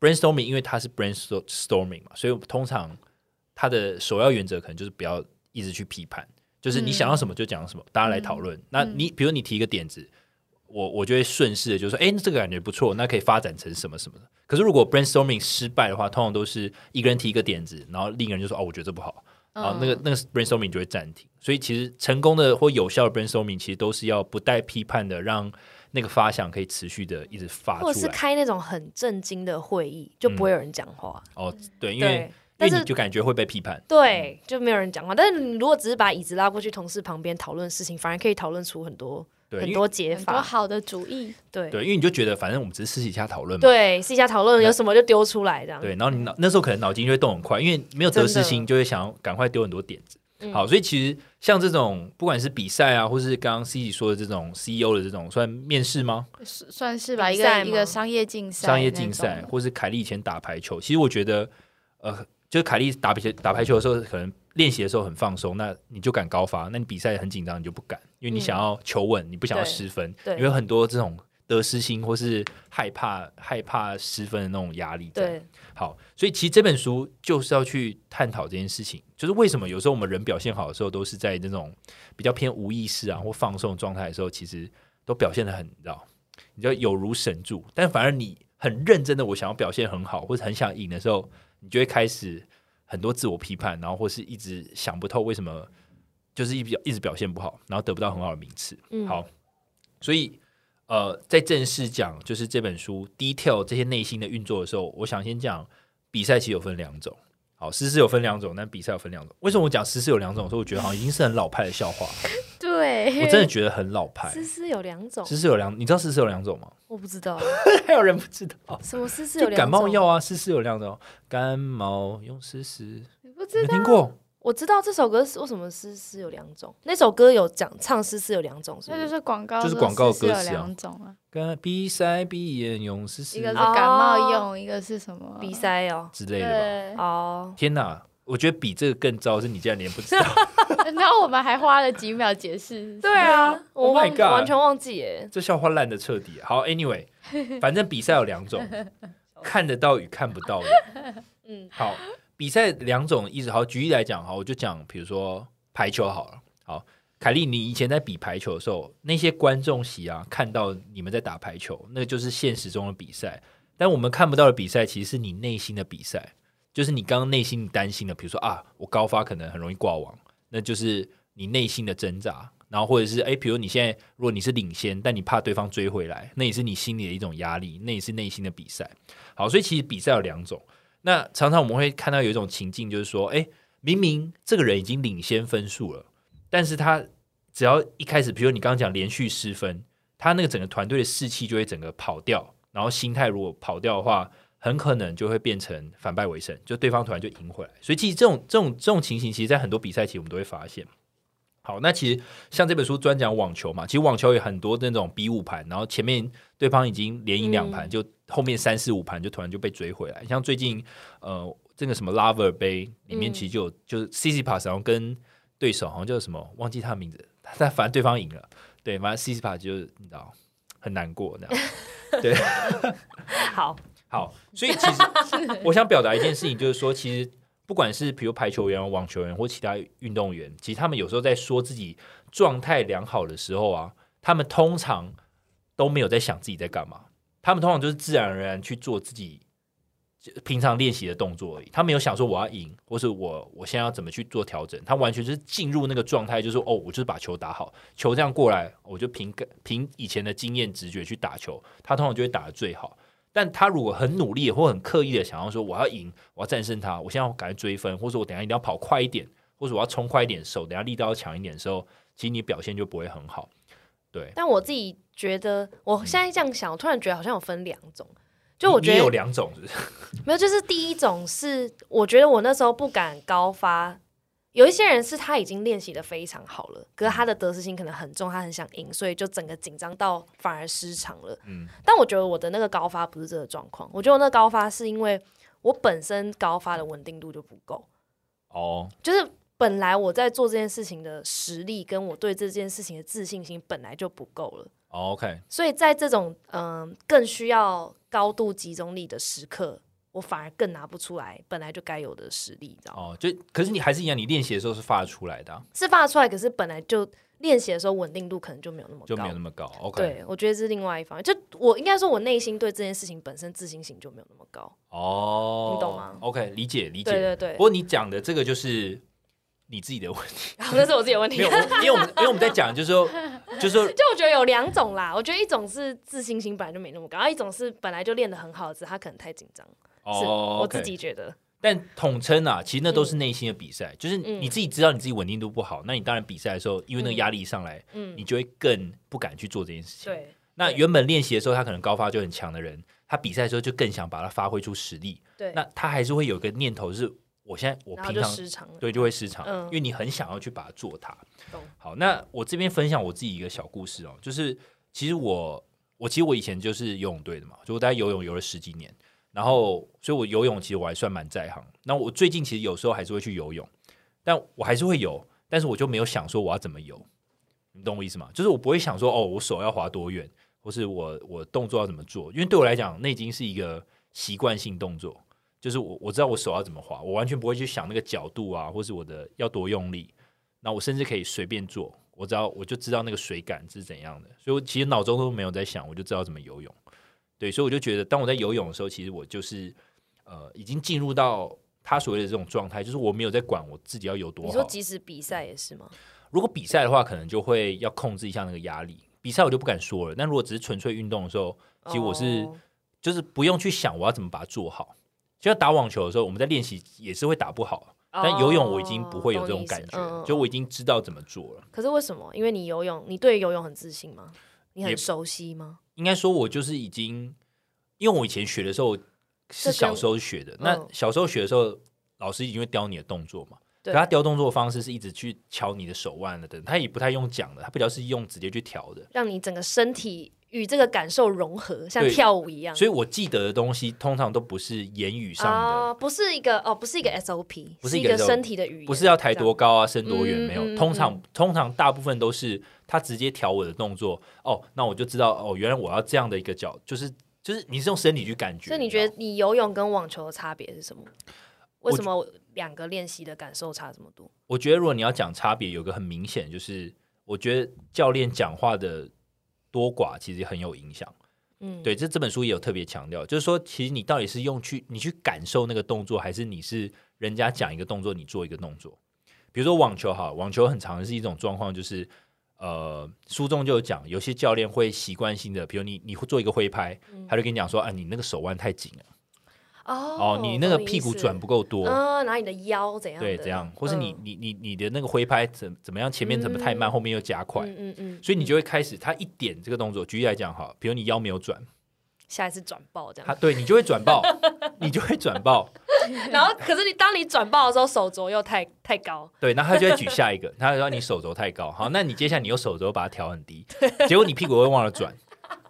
brainstorming 因为它是 brainstorming 嘛，所以通常它的首要原则可能就是不要一直去批判，就是你想要什么就讲什么，大家来讨论。那你比如你提一个点子，我我就会顺势的就说，哎、这个感觉不错，那可以发展成什么什么的。可是如果 brainstorming 失败的话，通常都是一个人提一个点子，然后另一个人就说，哦，我觉得这不好。然后那个那个 brainstorming 就会暂停，所以其实成功的或有效的 brainstorming 其实都是要不带批判的，让那个发想可以持续的一直发或者是。开那种很震惊的会议，就不会有人讲话。哦，对，因为但是你就感觉会被批判。对，就没有人讲话。但是你如果只是把椅子拉过去同事旁边讨论事情，反而可以讨论出很多，很多解法。很多好的主意，对对，因为你就觉得反正我们只是私底下讨论嘛。对，私下讨论有什么就丢出来这样。对，然后你脑那时候可能脑筋就会动很快，因为没有得失心，就会想要赶快丢很多点子。嗯好，所以其实像这种不管是比赛啊，或是刚刚 C C 说的这种 C E O 的这种算面试吗？算算是吧，一个一个商业竞赛，商业竞赛，，或是凯莉以前打排球，其实我觉得，呃，就是凯莉打排球打排球的时候，可能练习的时候很放松，那你就敢高发；那你比赛很紧张，你就不敢，因为你嗯想要求稳，你不想要失分，对因为很多这种得失心或是害怕害怕失分的那种压力在。对，好，所以其实这本书就是要去探讨这件事情，就是为什么有时候我们人表现好的时候，都是在那种比较偏无意识啊或放松的状态的时候，其实都表现的很，你知道，你就有如神助。但反而你很认真的，我想要表现很好，或者很想赢的时候，你就会开始很多自我批判，然后或是一直想不透为什么就是一表一直表现不好，然后得不到很好的名次。嗯，好，所以呃，在正式讲就是这本书 detail 这些内心的运作的时候，我想先讲比赛其实有分两种。好，诗诗有分两种，但比赛有分两种。为什么我讲诗诗有两种？所以我觉得好像已经是很老派的笑话，对，我真的觉得很老派。丝丝有两种，诗诗有两，你知道诗诗有两种吗？我不知道 还有人不知道？什么丝丝有两种。感冒药啊，诗诗有两种，感冒用诗诗，你不知道没听过？我知道这首歌是为什么丝丝有两种，那首歌有讲唱丝丝有两种？那就是是广告，就是广告歌词啊两种啊，跟鼻塞、鼻炎用诗诗，一个是感冒用，一个是什么鼻塞哦。之类的哦，天哪！我觉得比这个更糟，是你竟然连不知道。然后我们还花了几秒解释。对啊，我 Oh my 忘 God 完全忘记耶。这笑话烂的彻底。好，Anyway，反正比赛有两种，看得到与看不到的。嗯，好，比赛两种意思。好，举例来讲，好，我就讲，比如说排球好了。好，凯莉，你以前在比排球的时候，那些观众席啊，看到你们在打排球，那就是现实中的比赛。但我们看不到的比赛，其实是你内心的比赛，就是你刚刚内心担心的，比如说啊，我高发可能很容易挂网，那就是你内心的挣扎，然后或者是哎，比如你现在如果你是领先，但你怕对方追回来，那也是你心里的一种压力，那也是内心的比赛。好，所以其实比赛有两种。那常常我们会看到有一种情境，就是说，哎，明明这个人已经领先分数了，但是他只要一开始，比如你刚刚讲连续失分，他那个整个团队的士气就会整个跑掉，然后心态如果跑掉的话。很可能就会变成反败为胜，就对方突然就赢回来。所以其实这种这种这种情形，其实，在很多比赛期我们都会发现。好，那其实像这本书专讲网球嘛，其实网球有很多那种比五盘，然后前面对方已经连赢两盘，就后面三四五盘就突然就被追回来。像最近呃这个什么 Lover 杯里面，其实就就是 C C Pass，然后跟对手好像叫什么忘记他的名字，但反正对方赢了，对，反正 C C Pass 就你知道很难过那样，对，好。好，所以其实 我想表达一件事情，就是说，其实不管是比如排球员、网球员或其他运动员，其实他们有时候在说自己状态良好的时候啊，他们通常都没有在想自己在干嘛，他们通常就是自然而然去做自己平常练习的动作而已。他没有想说我要赢，或是我我现在要怎么去做调整，他完全就是进入那个状态，就是哦，我就是把球打好，球这样过来，我就凭凭以前的经验直觉去打球，他通常就会打的最好。但他如果很努力或很刻意的想要说我要赢，我要战胜他，我现在赶快追分，或者我等下一定要跑快一点，或者我要冲快一点，手等下力道要强一点的时候，其实你表现就不会很好。对。但我自己觉得，我现在这样想，我突然觉得好像有分两种，就我觉得有两种，没有，就是第一种是我觉得我那时候不敢高发。有一些人是他已经练习的非常好了，可是他的得失心可能很重，他很想赢，所以就整个紧张到反而失常了。嗯，但我觉得我的那个高发不是这个状况，我觉得我那高发是因为我本身高发的稳定度就不够。哦，就是本来我在做这件事情的实力跟我对这件事情的自信心本来就不够了。OK，所以在这种嗯更需要高度集中力的时刻。我反而更拿不出来本来就该有的实力，知道吗？哦，就可是你还是一样，你练习的时候是发得出来的，是发得出来。可是本来就练习的时候稳定度可能就没有那么高，就没有那么高。OK，对我觉得是另外一方面。就我应该说，我内心对这件事情本身自信心就没有那么高。哦，你懂吗？OK，理解理解。对对对。不过你讲的这个就是你自己的问题，那是我自己的问题。没有，因为我们因为我们在讲，就是说，就是说，就我觉得有两种啦。我觉得一种是自信心本来就没那么高，然后一种是本来就练得很好，只是他可能太紧张。哦，我自己觉得，但统称啊，其实那都是内心的比赛，就是你自己知道你自己稳定度不好，那你当然比赛的时候，因为那个压力上来，嗯，你就会更不敢去做这件事情。对，那原本练习的时候他可能高发就很强的人，他比赛的时候就更想把它发挥出实力。对，那他还是会有个念头是，我现在我平常失常，对，就会失常，因为你很想要去把它做它。好，那我这边分享我自己一个小故事哦，就是其实我我其实我以前就是游泳队的嘛，就我在游泳游了十几年。然后，所以我游泳其实我还算蛮在行。那我最近其实有时候还是会去游泳，但我还是会游，但是我就没有想说我要怎么游，你懂我意思吗？就是我不会想说哦，我手要滑多远，或是我我动作要怎么做，因为对我来讲，那已经是一个习惯性动作。就是我我知道我手要怎么滑，我完全不会去想那个角度啊，或是我的要多用力。那我甚至可以随便做，我知道我就知道那个水感是怎样的，所以我其实脑中都没有在想，我就知道怎么游泳。对，所以我就觉得，当我在游泳的时候，其实我就是呃，已经进入到他所谓的这种状态，就是我没有在管我自己要游多好。你说即使比赛也是吗？如果比赛的话，可能就会要控制一下那个压力。比赛我就不敢说了。但如果只是纯粹运动的时候，其实我是就是不用去想我要怎么把它做好。就像打网球的时候，我们在练习也是会打不好，但游泳我已经不会有这种感觉，就我已经知道怎么做了。可是为什么？因为你游泳，你对游泳很自信吗？你很熟悉吗？应该说，我就是已经，因为我以前学的时候是小时候学的。那小时候学的时候，老师已经会雕你的动作嘛。可他雕动作的方式是一直去敲你的手腕的，等他也不太用讲的，他比较是用直接去调的，让你整个身体与这个感受融合，像跳舞一样。所以我记得的东西通常都不是言语上的，不是一个哦，不是一个 SOP，不是一个身体的语言，不是要抬多高啊，伸多远，没有。通常通常大部分都是。他直接调我的动作，哦，那我就知道，哦，原来我要这样的一个脚，就是就是你是用身体去感觉。所以你觉得你游泳跟网球的差别是什么？为什么两个练习的感受差这么多？我觉得如果你要讲差别，有个很明显，就是我觉得教练讲话的多寡其实很有影响。嗯，对，这这本书也有特别强调，就是说，其实你到底是用去你去感受那个动作，还是你是人家讲一个动作，你做一个动作？比如说网球，哈，网球很常是一种状况，就是。呃，书中就有讲，有些教练会习惯性的，比如你你会做一个挥拍，他就跟你讲说，啊，你那个手腕太紧了，哦哦，你那个屁股转不够多，嗯，然后你的腰怎样的？对，怎样，或是你嗯。你你你的那个挥拍怎怎么样，前面怎么太慢，嗯。后面又加快，嗯嗯嗯，所以你就会开始，他一点这个动作，举例来讲哈，比如你腰没有转，下一次转爆这他样。对你就会转爆，你就会转爆，然后可是你当你转爆的时候，手肘又太太高，对，然后他就会举下一个，他说你手肘太高，好，那你接下来你用手肘把它调很低，结果你屁股会忘了转，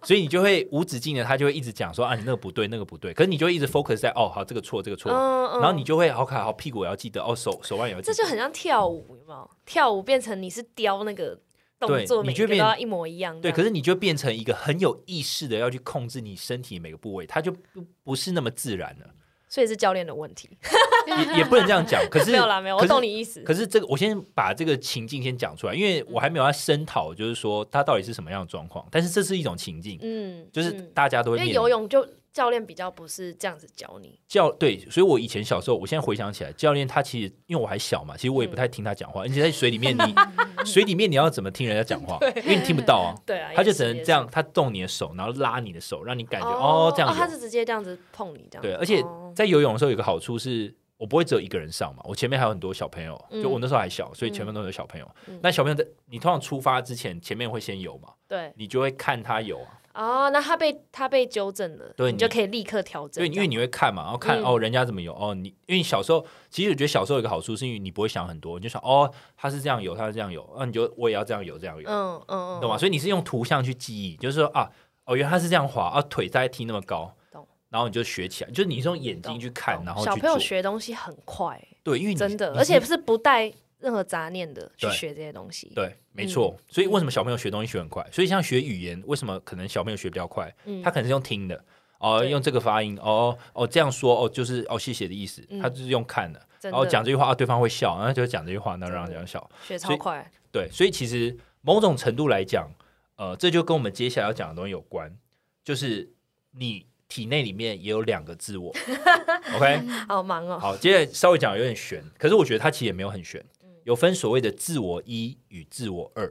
所以你就会无止境的，他就会一直讲说啊，你那个不对，那个不对，可是你就一直 focus 在哦，好，这个错，这个错，嗯嗯，然后你就会好卡好屁股也要记得，哦，手手腕也要记得，这就很像跳舞，有没有？跳舞变成你是雕那个动作，你就变每一个都要一模一样。对，可是是你就变成一个很有意识的要去控制你身体每个部位，它就不不是那么自然了，所以是教练的问题。也也不能这样讲，可是 没有啦，没有，我可是懂你意思。可是这个，我先把这个情境先讲出来，因为我还没有要声讨，就是说他到底是什么样的状况。但是这是一种情境，嗯，就是嗯大家都会因为游泳就教练比较不是这样子教你，教对，所以我以前小时候，我现在回想起来，教练他其实因为我还小嘛，其实我也不太听他讲话，而且在水里面你 水里面你要怎么听人家讲话？因为你听不到啊。对啊，他就只能这样，他动你的手，然后拉你的手，让你感觉哦哦这样子他是直接这样子碰你这样。对，而且哦。在游泳的时候有个好处是，我不会只有一个人上嘛，我前面还有很多小朋友，嗯。就我那时候还小，所以前面都有小朋友。嗯。那小朋友在你通常出发之前，前面会先游嘛，对。你就会看他游啊，哦，那他被他被纠正了，对你你就可以立刻调整这对，因为你会看嘛，然后看、嗯哦人家怎么游，哦你因为你小时候其实我觉得小时候有一个好处是因为你不会想很多，你就想哦他是这样游，他是这样游，那、你就我也要这样游这样游，嗯嗯嗯，懂吗？所以你是用图像去记忆，就是说啊哦原来他是这样滑，啊腿在踢那么高懂。然后你就学起来，就是你是用眼睛去看，然后小朋友学东西很快，对，因为你真的，而且是不带任何杂念的去对学这些东西。对，没错。所以为什么小朋友学东西学很快？所以像学语言，为什么可能小朋友学比较快？嗯他可能是用听的，哦，用这个发音，哦哦这样说，哦就是哦谢谢的意思，嗯他就是用看的，然后的讲这句话，啊对方会笑，然后就讲这句话，那让人家笑。学超快，对，所以其实某种程度来讲，呃，这就跟我们接下来要讲的东西有关，就是你体内里面也有两个自我，OK。好忙哦。好，接着稍微讲有点悬，可是我觉得它其实也没有很悬，有分所谓的自我一与自我二。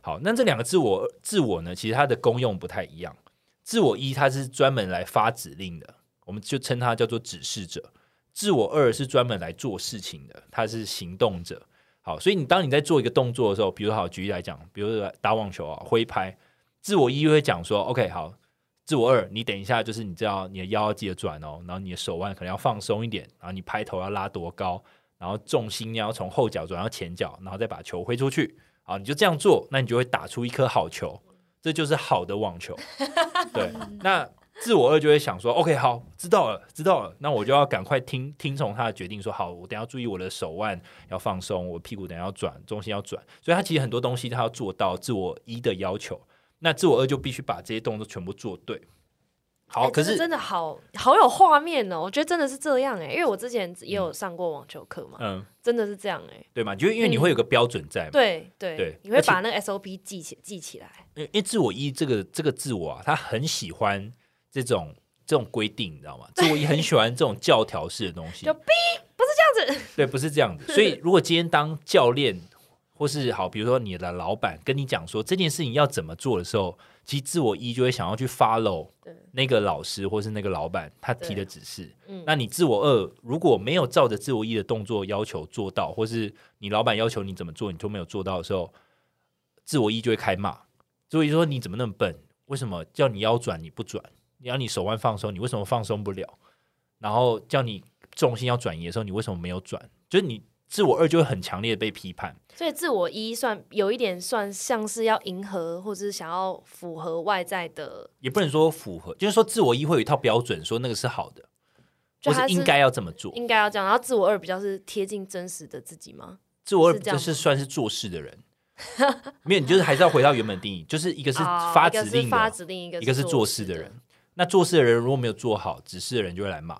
好，那这两个自我自我呢，其实它的功用不太一样。自我一它是专门来发指令的，我们就称它叫做指示者；自我二是专门来做事情的，它是行动者。好，所以你当你在做一个动作的时候，比如好举例来讲，比如打网球啊，挥拍，自我一会讲说，OK，好，自我二，你等一下就是你知道你的腰要记得转哦，然后你的手腕可能要放松一点，然后你拍头要拉多高，然后重心要从后脚转到前脚，然后再把球挥出去。好，你就这样做，那你就会打出一颗好球，这就是好的网球。对，那自我二就会想说，OK，好，知道了，知道了，那我就要赶快听听从他的决定，说好，我等下注意我的手腕要放松，我屁股等下要转，重心要转，所以他其实很多东西他要做到自我一的要求，那自我二就必须把这些动作全部做对。好，可是真的好好有画面哦，我觉得真的是这样哎，因为我之前也有上过网球课嘛，嗯，真的是这样哎。对嘛，就因为你会有个标准在嘛，对对对你会把那个 SOP 记起记起来。因为因为自我一这个这个自我啊，他很喜欢这种这种规定，你知道吗？自我一很喜欢这种教条式的东西，就 B 不是这样子，对，不是这样子。所以如果今天当教练或是好，比如说你的老板跟你讲说这件事情要怎么做的时候，其实自我一就会想要去 follow 那个老师或是那个老板他提的指示。嗯那你自我二如果没有照着自我一的动作要求做到，或是你老板要求你怎么做你都没有做到的时候，自我一就会开骂。自我一说你怎么那么笨？为什么叫你腰转你不转？你要你手腕放松，你为什么放松不了？然后叫你重心要转移的时候，你为什么没有转？就是你自我二就会很强烈的被批判。所以自我一算有一点算像是要迎合或者是想要符合外在的，也不能说符合，就是说自我一会有一套标准，说那个是好的，就是应该要这么做。应该要这样，然后自我二比较是贴近真实的自己吗？自我二就是算是做事的人，没有，你就是还是要回到原本定义，就是一个是啊发指令的，指令，一个一个是做做事的人。。那做事的人如果没有做好，指示的人就会来骂，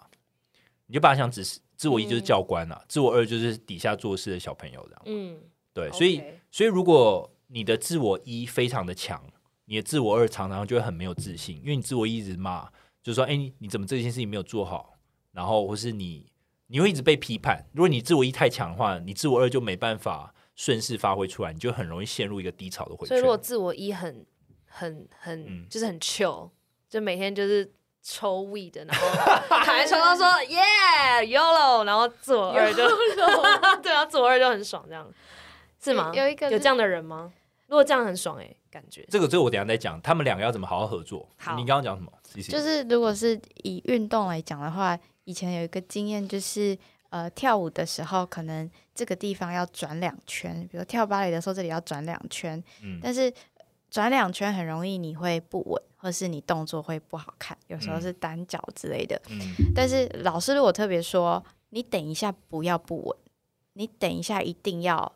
你就把他想指示。自我一就是教官啊，自我二就是底下做事的小朋友这样。嗯，对，所以所以如果你的自我一非常的强，你的自我二常常就会很没有自信，因为你自我一一直骂，就是说，哎、你你怎么这件事情没有做好？然后或是你你会一直被批判。如果你自我一太强的话，你自我二就没办法顺势发挥出来，你就很容易陷入一个低潮的回圈。所以如果自我一很很很、嗯就是很 chill，就每天就是抽 weed，然后躺在床上说 yeah yolo，然后自我二就 对啊，自我二就很爽，这样是吗？有有一个有这样的人吗？如果这样很爽哎、感觉这个这个我等下再讲，他们两个要怎么好好合作。好你刚刚讲什么？就是如果是以运动来讲的话，以前有一个经验就是。呃，跳舞的时候可能这个地方要转两圈，比如跳芭蕾的时候这里要转两圈，嗯但是转两圈很容易你会不稳，或是你动作会不好看，有时候嗯是单脚之类的。嗯但是老师如果特别说，你等一下不要不稳，你等一下一定要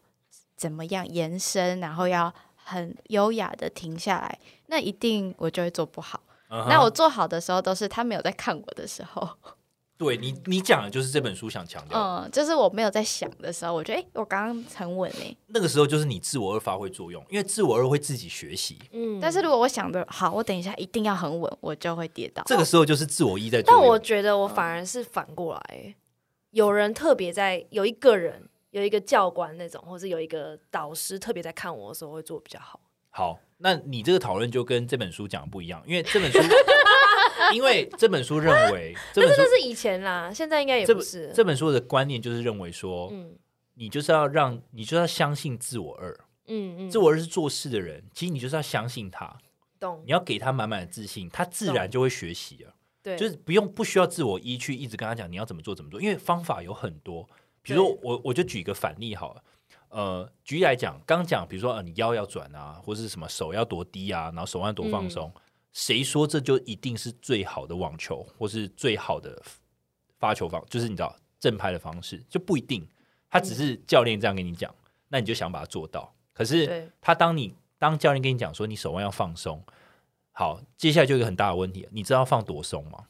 怎么样延伸，然后要很优雅的停下来，那一定我就会做不好。那我做好的时候，都是他没有在看我的时候，对你你讲的就是这本书想强调，嗯，就是我没有在想的时候，我觉得，哎、我刚刚很稳哎、那个时候就是你自我二发挥作用，因为自我二会自己学习，嗯，但是如果我想的好，我等一下一定要很稳，我就会跌倒。这个时候就是自我一在作但。我觉得我反而是反过来欸、有人特别在有一个人有一个教官那种，或是有一个导师特别在看我的时候会做比较好。好，那你这个讨论就跟这本书讲的不一样，因为这本书，因为这本书认为这本书这是以前啦，现在应该也不是。这本书的观念就是认为说，嗯你就是要让你就要相信自我二，嗯嗯，自我二是做事的人，其实你就是要相信他，懂你要给他满满的自信，他自然就会学习了。对，就是不用不需要自我一去一直跟他讲你要怎么做怎么做，因为方法有很多。比如说我我就举一个反例好了，呃，举例来讲，刚讲比如说呃你腰要转啊，或是什么手要多低啊，然后手腕多放松，谁说这就一定是最好的网球或是最好的发球方，就是你知道正拍的方式就不一定，他只是教练这样跟你讲，那你就想把它做到。可是他当你当教练跟你讲说你手腕要放松，好，接下来就有一个很大的问题，你知道放多松吗？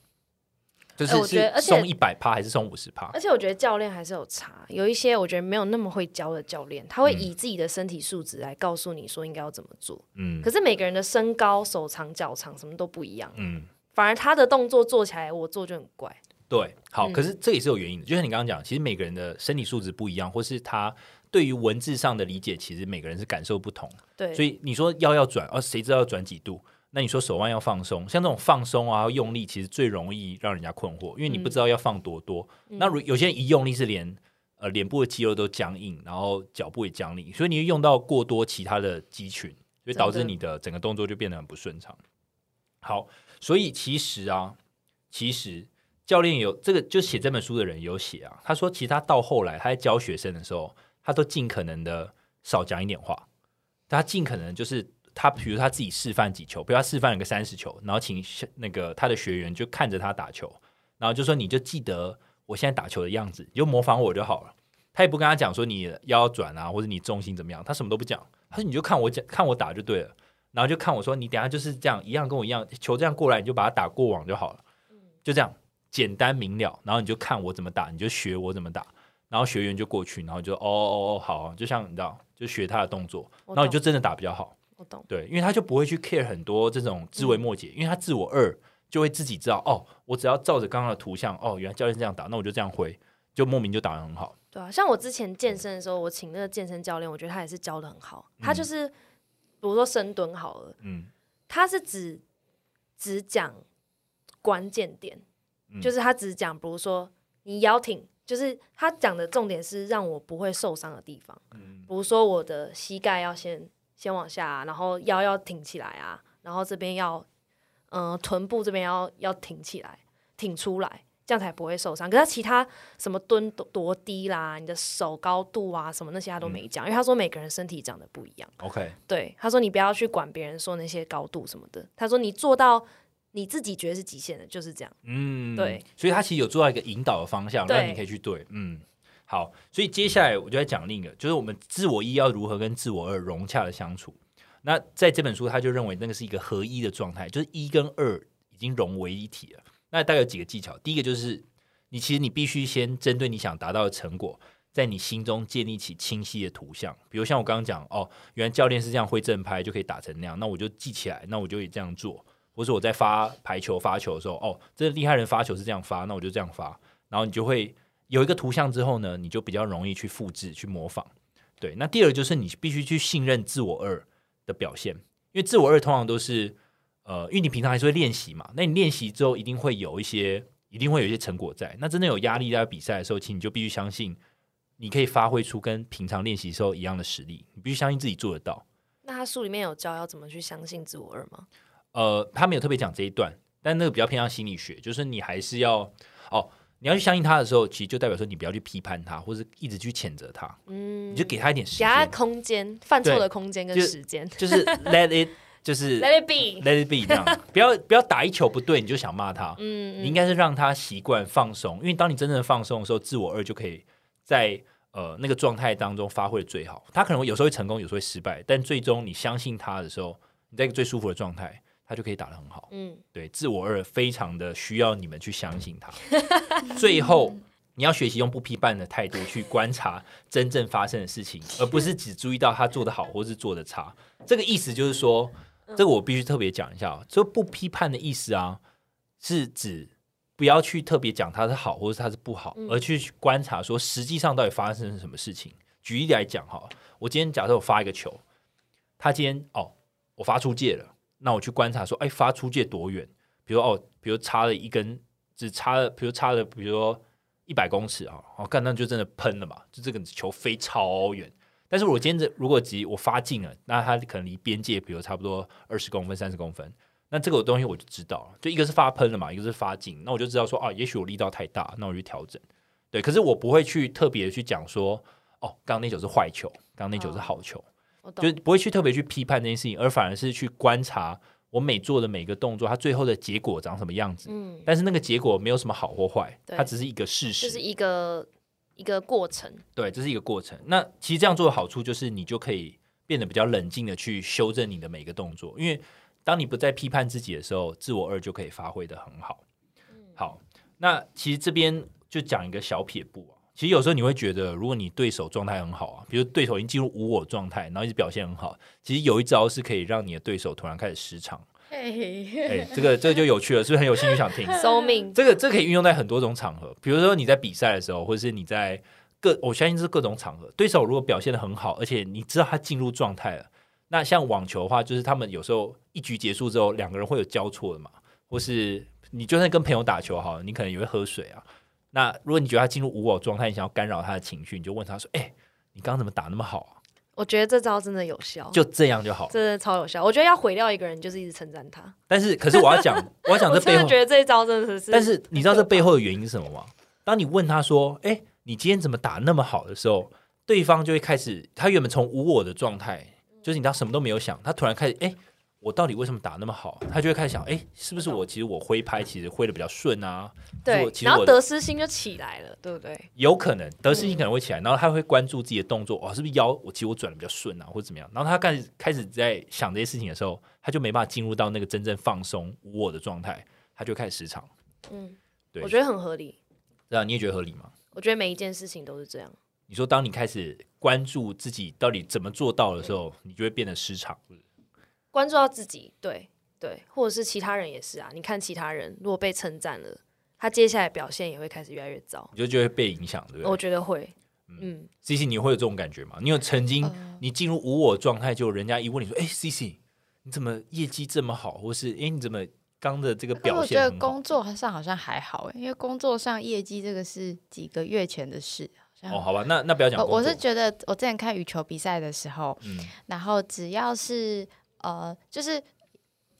就是哎我觉得是而且松一百趴还是送五十趴？而且我觉得教练还是有差，有一些我觉得没有那么会教的教练，他会嗯以自己的身体素质来告诉你说应该要怎么做。嗯可是每个人的身高、手长、脚长什么都不一样，嗯，反而他的动作做起来我做就很怪。对，好，嗯可是这也是有原因的，就像你刚刚讲，其实每个人的身体素质不一样，或是他对于文字上的理解，其实每个人是感受不同。对，所以你说腰要转，哦，谁知道要转几度？那你说手腕要放松，像这种放松啊、用力，其实最容易让人家困惑，因为你不知道要放多多。那如有些人一用力是连呃脸部的肌肉都僵硬，然后脚部也僵硬，所以你会用到过多其他的肌群，所以导致你的整个动作就变得很不顺畅。好，所以其实啊，其实教练有这个，就写这本书的人有写啊，他说其实他到后来他在教学生的时候，他都尽可能的少讲一点话，他尽可能就是他，比如他自己示范几球，比如他示范了个三十球，然后请那个他的学员就看着他打球，然后就说你就记得我现在打球的样子，你就模仿我就好了。他也不跟他讲说你腰要转啊，或者你重心怎么样，他什么都不讲，他说你就看我讲，看我打就对了，然后就看我说你等下就是这样一样跟我一样，球这样过来你就把它打过网就好了，就这样简单明了，然后你就看我怎么打，你就学我怎么打，然后学员就过去，然后就哦哦哦好啊，就像你知道，就学他的动作，然后你就真的打比较好。我懂。对，因为他就不会去 care 很多这种枝微末节，因为他自我二就会自己知道哦，我只要照着刚刚的图像，哦，原来教练这样打，那我就这样挥，就莫名就打的很好。对啊，像我之前健身的时候，我请那个健身教练，我觉得他也是教的很好。他就是，比如说深蹲好了，嗯他是只只讲关键点，嗯就是他只讲，比如说你腰挺，就是他讲的重点是让我不会受伤的地方，嗯比如说我的膝盖要先先往下啊、然后腰要挺起来啊，然后这边要，嗯、臀部这边要要挺起来，挺出来。这样才不会受伤。可是他其他什么蹲多多低啦，你的手高度啊，什么那些他都没讲，因为他说每个人身体长得不一样。，OK，对，他说你不要去管别人说那些高度什么的。他说你做到你自己觉得是极限的，就是这样。嗯，对，所以他其实有做到一个引导的方向，对让你可以去对，嗯，好，所以接下来我就在讲另一个，就是我们自我一要如何跟自我二融洽的相处。那在这本书，他就认为那个是一个合一的状态，就是一跟二已经融为一体了。那大概有几个技巧，第一个就是你其实你必须先针对你想达到的成果，在你心中建立起清晰的图像。比如像我刚刚讲，哦，原来教练是这样挥正拍就可以打成那样，那我就记起来，那我就也这样做。或者我在发排球发球的时候，哦，这个厉害人发球是这样发，那我就这样发，然后你就会有一个图像之后呢，你就比较容易去复制、去模仿。对，那第二就是你必须去信任自我二的表现，因为自我二通常都是呃，因为你平常还是会练习嘛，那你练习之后一定会有一些，一定会有一些成果在。那真的有压力在比赛的时候，其实你就必须相信，你可以发挥出跟平常练习时候一样的实力，你必须相信自己做得到。那他书里面有教要怎么去相信自我二吗？呃，他没有特别讲这一段，但那个比较偏向心理学，就是你还是要哦，你要去相信他的时候，其实就代表说你不要去批判他，或者一直去谴责他，嗯，你就给他一点时间给他间，空间，犯错的空间跟时间就是 let it，就是 Let it be。let it be 这样，不要不要打一球不对你就想骂他，嗯，你应该是让他习惯放松，因为当你真正的放松的时候，自我二就可以在呃那个状态当中发挥的最好。他可能有时候会成功，有时候会失败，但最终你相信他的时候，你在一个最舒服的状态，他就可以打得很好。嗯，对，自我二非常的需要你们去相信他。最后，你要学习用不批判的态度去观察真正发生的事情，而不是只注意到他做的好或是做的差。这个意思就是说，这个我必须特别讲一下哦，这不批判的意思啊，是指不要去特别讲他是好或者他是不好，而去观察说实际上到底发生了什么事情。举例来讲哈，我今天假设我发一个球，他今天哦，我发出界了，那我去观察说，哎，发出界多远？比如哦，比如插了一根，只插了，比如插了，比如说一百公尺啊，哦，干那就真的喷了嘛，就这个球飞超远。但是我今天这如果急我发近了，那它可能离边界，比如差不多二十公分、三十公分，那这个东西我就知道了，就一个是发喷了嘛，一个是发近，那我就知道说啊，也许我力道太大，那我就调整。对，可是我不会去特别去讲说，哦，刚刚那球是坏球，刚刚那球是好球，我懂就。不会去特别去批判这件事情，而反而是去观察我每做的每个动作，它最后的结果长什么样子。嗯，但是那个结果没有什么好或坏，它只是一个事实。就是一个一个过程。对，这是一个过程。那其实这样做的好处就是，你就可以变得比较冷静的去修正你的每个动作，因为当你不再批判自己的时候，自我二就可以发挥的很好。嗯好，那其实这边就讲一个小撇步啊。其实有时候你会觉得，如果你对手状态很好啊，比如对手已经进入无我状态，然后一直表现很好，其实有一招是可以让你的对手突然开始失常。嘿，哎，这个这个就有趣了，是不是很有兴趣想听？这个这個可以运用在很多种场合，比如说你在比赛的时候，或者是你在各，我相信是各种场合，对手如果表现的很好，而且你知道他进入状态了，那像网球的话，就是他们有时候一局结束之后，两个人会有交错的嘛，或是你就算跟朋友打球好了，你可能也会喝水啊。那如果你觉得他进入无我状态，你想要干扰他的情绪，你就问他说：“哎、你刚刚怎么打那么好啊我觉得这招真的有效，？”就这样就好。真的超有效。我觉得要毁掉一个人，就是一直称赞他。但是，可是我要讲，我要讲这背后觉得这一招真的是，但是你知道这背后的原因是什么吗？当你问他说：“哎、你今天怎么打那么好的时候，对方就会开始，他原本从无我的状态，就是你知道什么都没有想，他突然开始，哎、我到底为什么打那么好？他就会开始想，哎、是不是我其实我挥拍其实挥的比较顺啊？对，然后得失心就起来了，对不对？有可能得失心可能会起来，然后他会关注自己的动作，哦，是不是腰我其实我转的比较顺啊，或者怎么样？然后他开始开始在想这些事情的时候，他就没办法进入到那个真正放松无我的状态，他就开始失常。嗯，对，我觉得很合理。对啊你也觉得合理吗？我觉得每一件事情都是这样。你说，当你开始关注自己到底怎么做到的时候，你就会变得失常。关注到自己，对对，或者是其他人也是啊。你看其他人如果被称赞了，他接下来表现也会开始越来越糟。你就觉得被影响，对不我觉得会，嗯，？C C，你会有这种感觉吗？你有曾经呃你进入无我状态，就人家一问你说：“哎，C C，你怎么业绩这么好？或是哎，你怎么刚的这个表现我觉得工作上好像还好欸，因为工作上业绩这个是几个月前的事。好像哦，好吧，那那不要讲。我我是觉得，我之前看羽球比赛的时候，嗯然后只要是呃，就是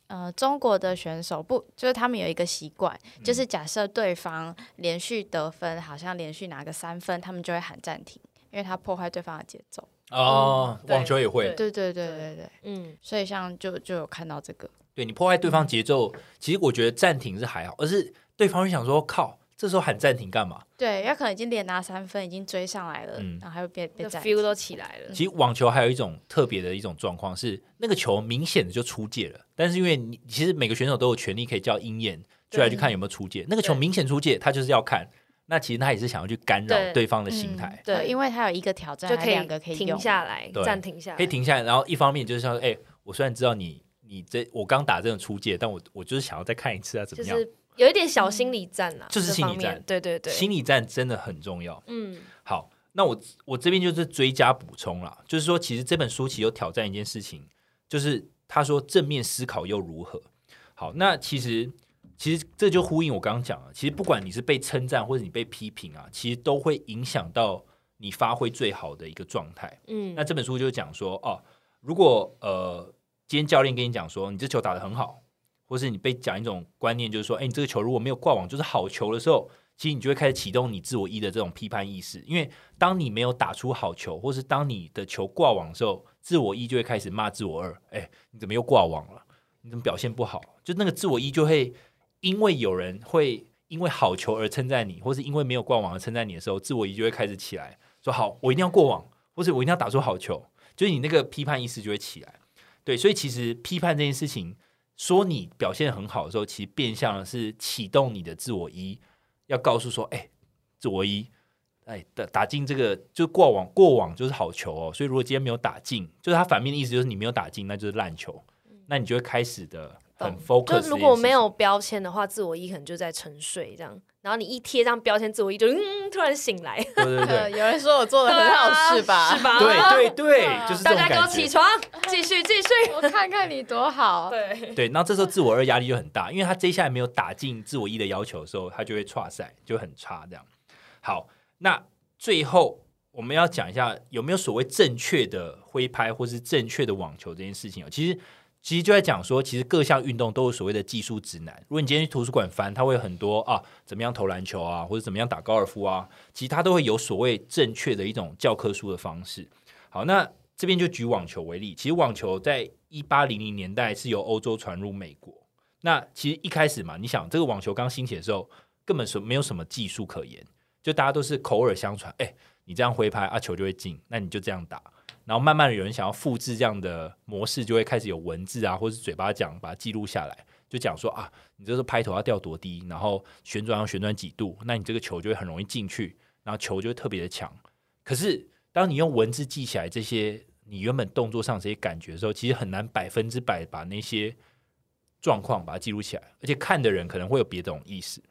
呃，中国的选手不，就是他们有一个习惯，嗯就是假设对方连续得分，好像连续拿个三分，他们就会喊暂停，因为他破坏对方的节奏。哦，网球也会，对对对对对，嗯，所以像就就有看到这个，对你破坏对方节奏，其实我觉得暂停是还好，而是对方会想说：“靠，这时候喊暂停干嘛？”对，他可能已经连拿三分，已经追上来了，嗯然后还会被暂 feel 停。都起来了。其实网球还有一种特别的一种状况是，那个球明显的就出界了，但是因为你其实每个选手都有权利可以叫鹰眼出来去看有没有出界，那个球明显出界，他就是要看。那其实他也是想要去干扰对对方的心态，对因为他有一个挑战，就可以两个可以停。下来，暂停下来，可以停下来，然后一方面就是说，哎、我虽然知道你你这我刚打这种出界，但我我就是想要再看一次啊，怎么样？就是有一点小心理战啊，就是心理战对对对，心理战真的很重要。嗯，好，那我我这边就是追加补充啦，就是说，其实这本书其实有挑战一件事情，就是他说正面思考又如何？好，那其实其实这就呼应我刚刚讲了，其实不管你是被称赞或者你被批评啊，其实都会影响到你发挥最好的一个状态。嗯那这本书就讲说，哦，如果呃，今天教练跟你讲说，你这球打得很好，或是你被讲一种观念，就是说，哎，你这个球如果没有挂网就是好球的时候，其实你就会开始启动你自我一的这种批判意识，因为当你没有打出好球，或是当你的球挂网的时候，自我一就会开始骂自我二，哎，你怎么又挂网了？你怎么表现不好？就那个自我一就会因为有人会因为好球而称赞你，或是因为没有挂网而称赞你的时候，自我一就会开始起来，说好，我一定要过网，或者我一定要打出好球，就是你那个批判意识就会起来。对，所以其实批判这件事情，说你表现很好的时候，其实变相的是启动你的自我一，要告诉说，哎，自我一，哎，打打进这个就过往过往就是好球哦。所以如果今天没有打进，就是它反面的意思就是你没有打进，那就是烂球，那你就会开始的很 focus 就如果没有标签的话，自我一可能就在沉睡这样，然后你一贴上标签，自我一就嗯突然醒来，对对呃，对。有人说我做的很好，是吧？是吧？对对对，就是大家给我。起床，继续继续。我看看你多好。对，对，那这时候自我二压力就很大，因为他接下来没有打进自我一的要求的时候，他就会差赛，就很差这样。好，那最后我们要讲一下有没有所谓正确的挥拍或是正确的网球这件事情哦。其实，其实就在讲说，其实各项运动都有所谓的技术指南。如果你今天去图书馆翻，它会有很多啊，怎么样投篮球啊，或者怎么样打高尔夫啊，其实它都会有所谓正确的一种教科书的方式。好，那这边就举网球为例，其实网球在一八零零年代是由欧洲传入美国。那其实一开始嘛，你想这个网球刚兴起的时候，根本是没有什么技术可言，就大家都是口耳相传，哎、你这样挥拍啊，球就会进，那你就这样打。然后慢慢的有人想要复制这样的模式，就会开始有文字啊，或是嘴巴讲，把它记录下来，就讲说啊，你这个拍头要掉多低，然后旋转要旋转几度，那你这个球就会很容易进去，然后球就会特别的强。可是当你用文字记起来这些你原本动作上这些感觉的时候，其实很难百分之百把那些状况把它记录起来，而且看的人可能会有别种意思。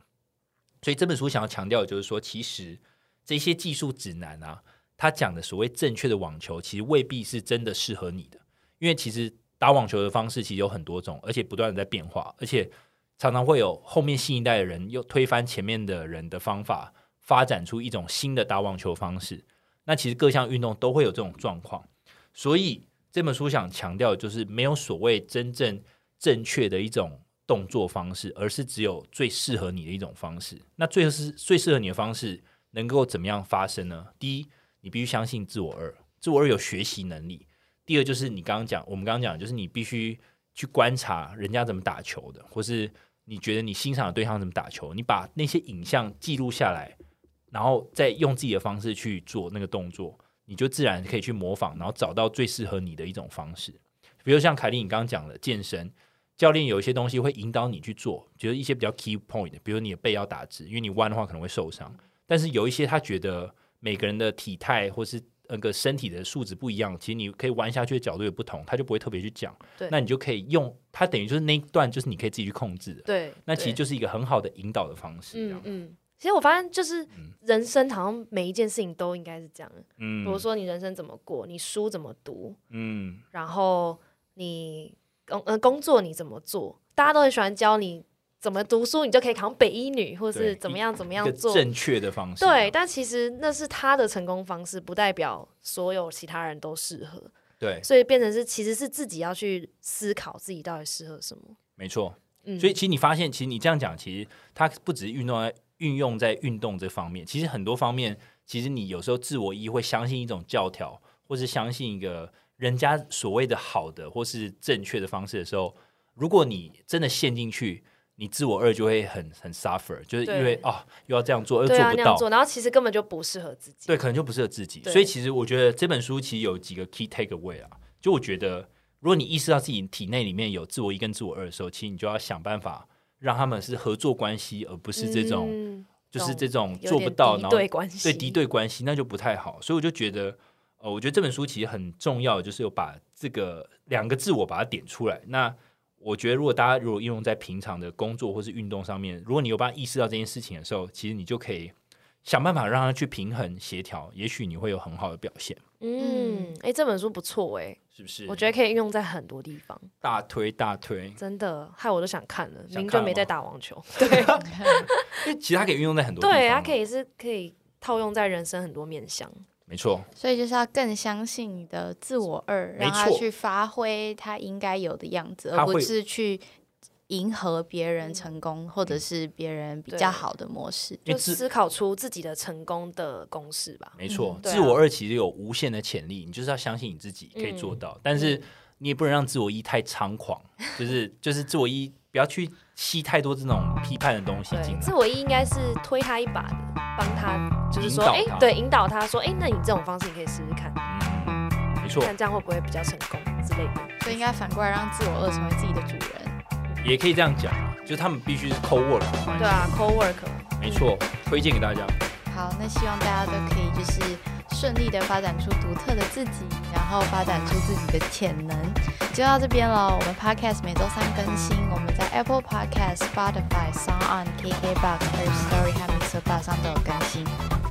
所以这本书想要强调的就是说，其实这些技术指南啊，他讲的所谓正确的网球，其实未必是真的适合你的，因为其实打网球的方式其实有很多种，而且不断的在变化，而且常常会有后面新一代的人又推翻前面的人的方法，发展出一种新的打网球方式。那其实各项运动都会有这种状况，所以这本书想强调就是没有所谓真正正确的一种动作方式，而是只有最适合你的一种方式。那最是最适合你的方式能够怎么样发生呢？第一，你必须相信自我二，自我二有学习能力。第二，就是你刚刚讲，我们刚刚讲，就是你必须去观察人家怎么打球的，或是你觉得你欣赏的对象怎么打球，你把那些影像记录下来，然后再用自己的方式去做那个动作，你就自然可以去模仿，然后找到最适合你的一种方式。比如像凯莉你刚刚讲的健身，教练有一些东西会引导你去做，就是一些比较 key point，比如你的背要打直，因为你弯的话可能会受伤。但是有一些他觉得每个人的体态或是那个身体的素质不一样，其实你可以玩下去的角度也不同，他就不会特别去讲。对那你就可以用它，等于就是那一段就是你可以自己去控制的。对，那其实就是一个很好的引导的方式。嗯嗯。其实我发现，就是嗯人生好像每一件事情都应该是这样。嗯比如说你人生怎么过，你书怎么读，嗯，然后你工呃工作你怎么做，大家都很喜欢教你怎么读书，你就可以考上北医女，或是怎么样怎么样做。正确的方式。对，但其实那是他的成功方式，不代表所有其他人都适合，对，所以变成是其实是自己要去思考自己到底适合什么。没错。嗯，所以其实你发现，其实你这样讲，其实它不只是运动在运用在运动这方面，其实很多方面，其实你有时候自我意会相信一种教条，或是相信一个人家所谓的好的或是正确的方式的时候，如果你真的陷进去，你自我二就会很很 suffer，就是因为对啊又要这样做，又做不到，然后其实根本就不适合自己。对，可能就不适合自己。所以其实我觉得这本书其实有几个 key takeaway 啊，就我觉得如果你意识到自己体内里面有自我一跟自我二的时候，其实你就要想办法让他们是合作关系，而不是这种、嗯就是这种做不到，然后对关系，对敌对关系，那就不太好。所以我就觉得，呃，我觉得这本书其实很重要，就是有把这个两个自我把它点出来。那我觉得，如果大家如果应用在平常的工作或是运动上面，如果你有办法意识到这件事情的时候，其实你就可以想办法让它去平衡协调，也许你会有很好的表现，嗯，哎、这本书不错哎、是不是？我觉得可以运用在很多地方，大推大推，真的，害我都想看了，明明就没在打网球，对，因为其实它可以运用在很多地方，对，它可以是可以套用在人生很多面向，没错，所以就是要更相信你的自我二，让他去发挥他应该有的样子，而不是去迎合别人成功或者是别人比较好的模式。就思考出自己的成功的公式吧。没错，自我二其实有无限的潜力，你就是要相信你自己可以做嗯到，但是你也不能让自我一太猖狂，就是就是自我一不要去吸太多这种批判的东西进来，自。我一应该是推他一把的，帮他就是说，哎、对，引导他说，哎、那你这种方式你可以试试看，嗯，没错，看这样会不会比较成功之类的。所以应该反过来让自我二成为自己的主人。也可以这样讲啊，就是他们必须是 co work 对啊，co work，没错，推荐给大家。好，那希望大家都可以就是顺利的发展出独特的自己，然后发展出自己的潜能。就到这边了，我们 Podcast 每周三更新，我们在 Apple Podcast、Spotify、Sound On、KKBox、First Story 和 Mixer Bar 上都有更新。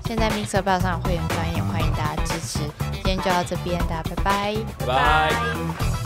现在 Mixer Bar 上有会员专业，欢迎大家支持。今天就到这边，大家拜拜。拜拜。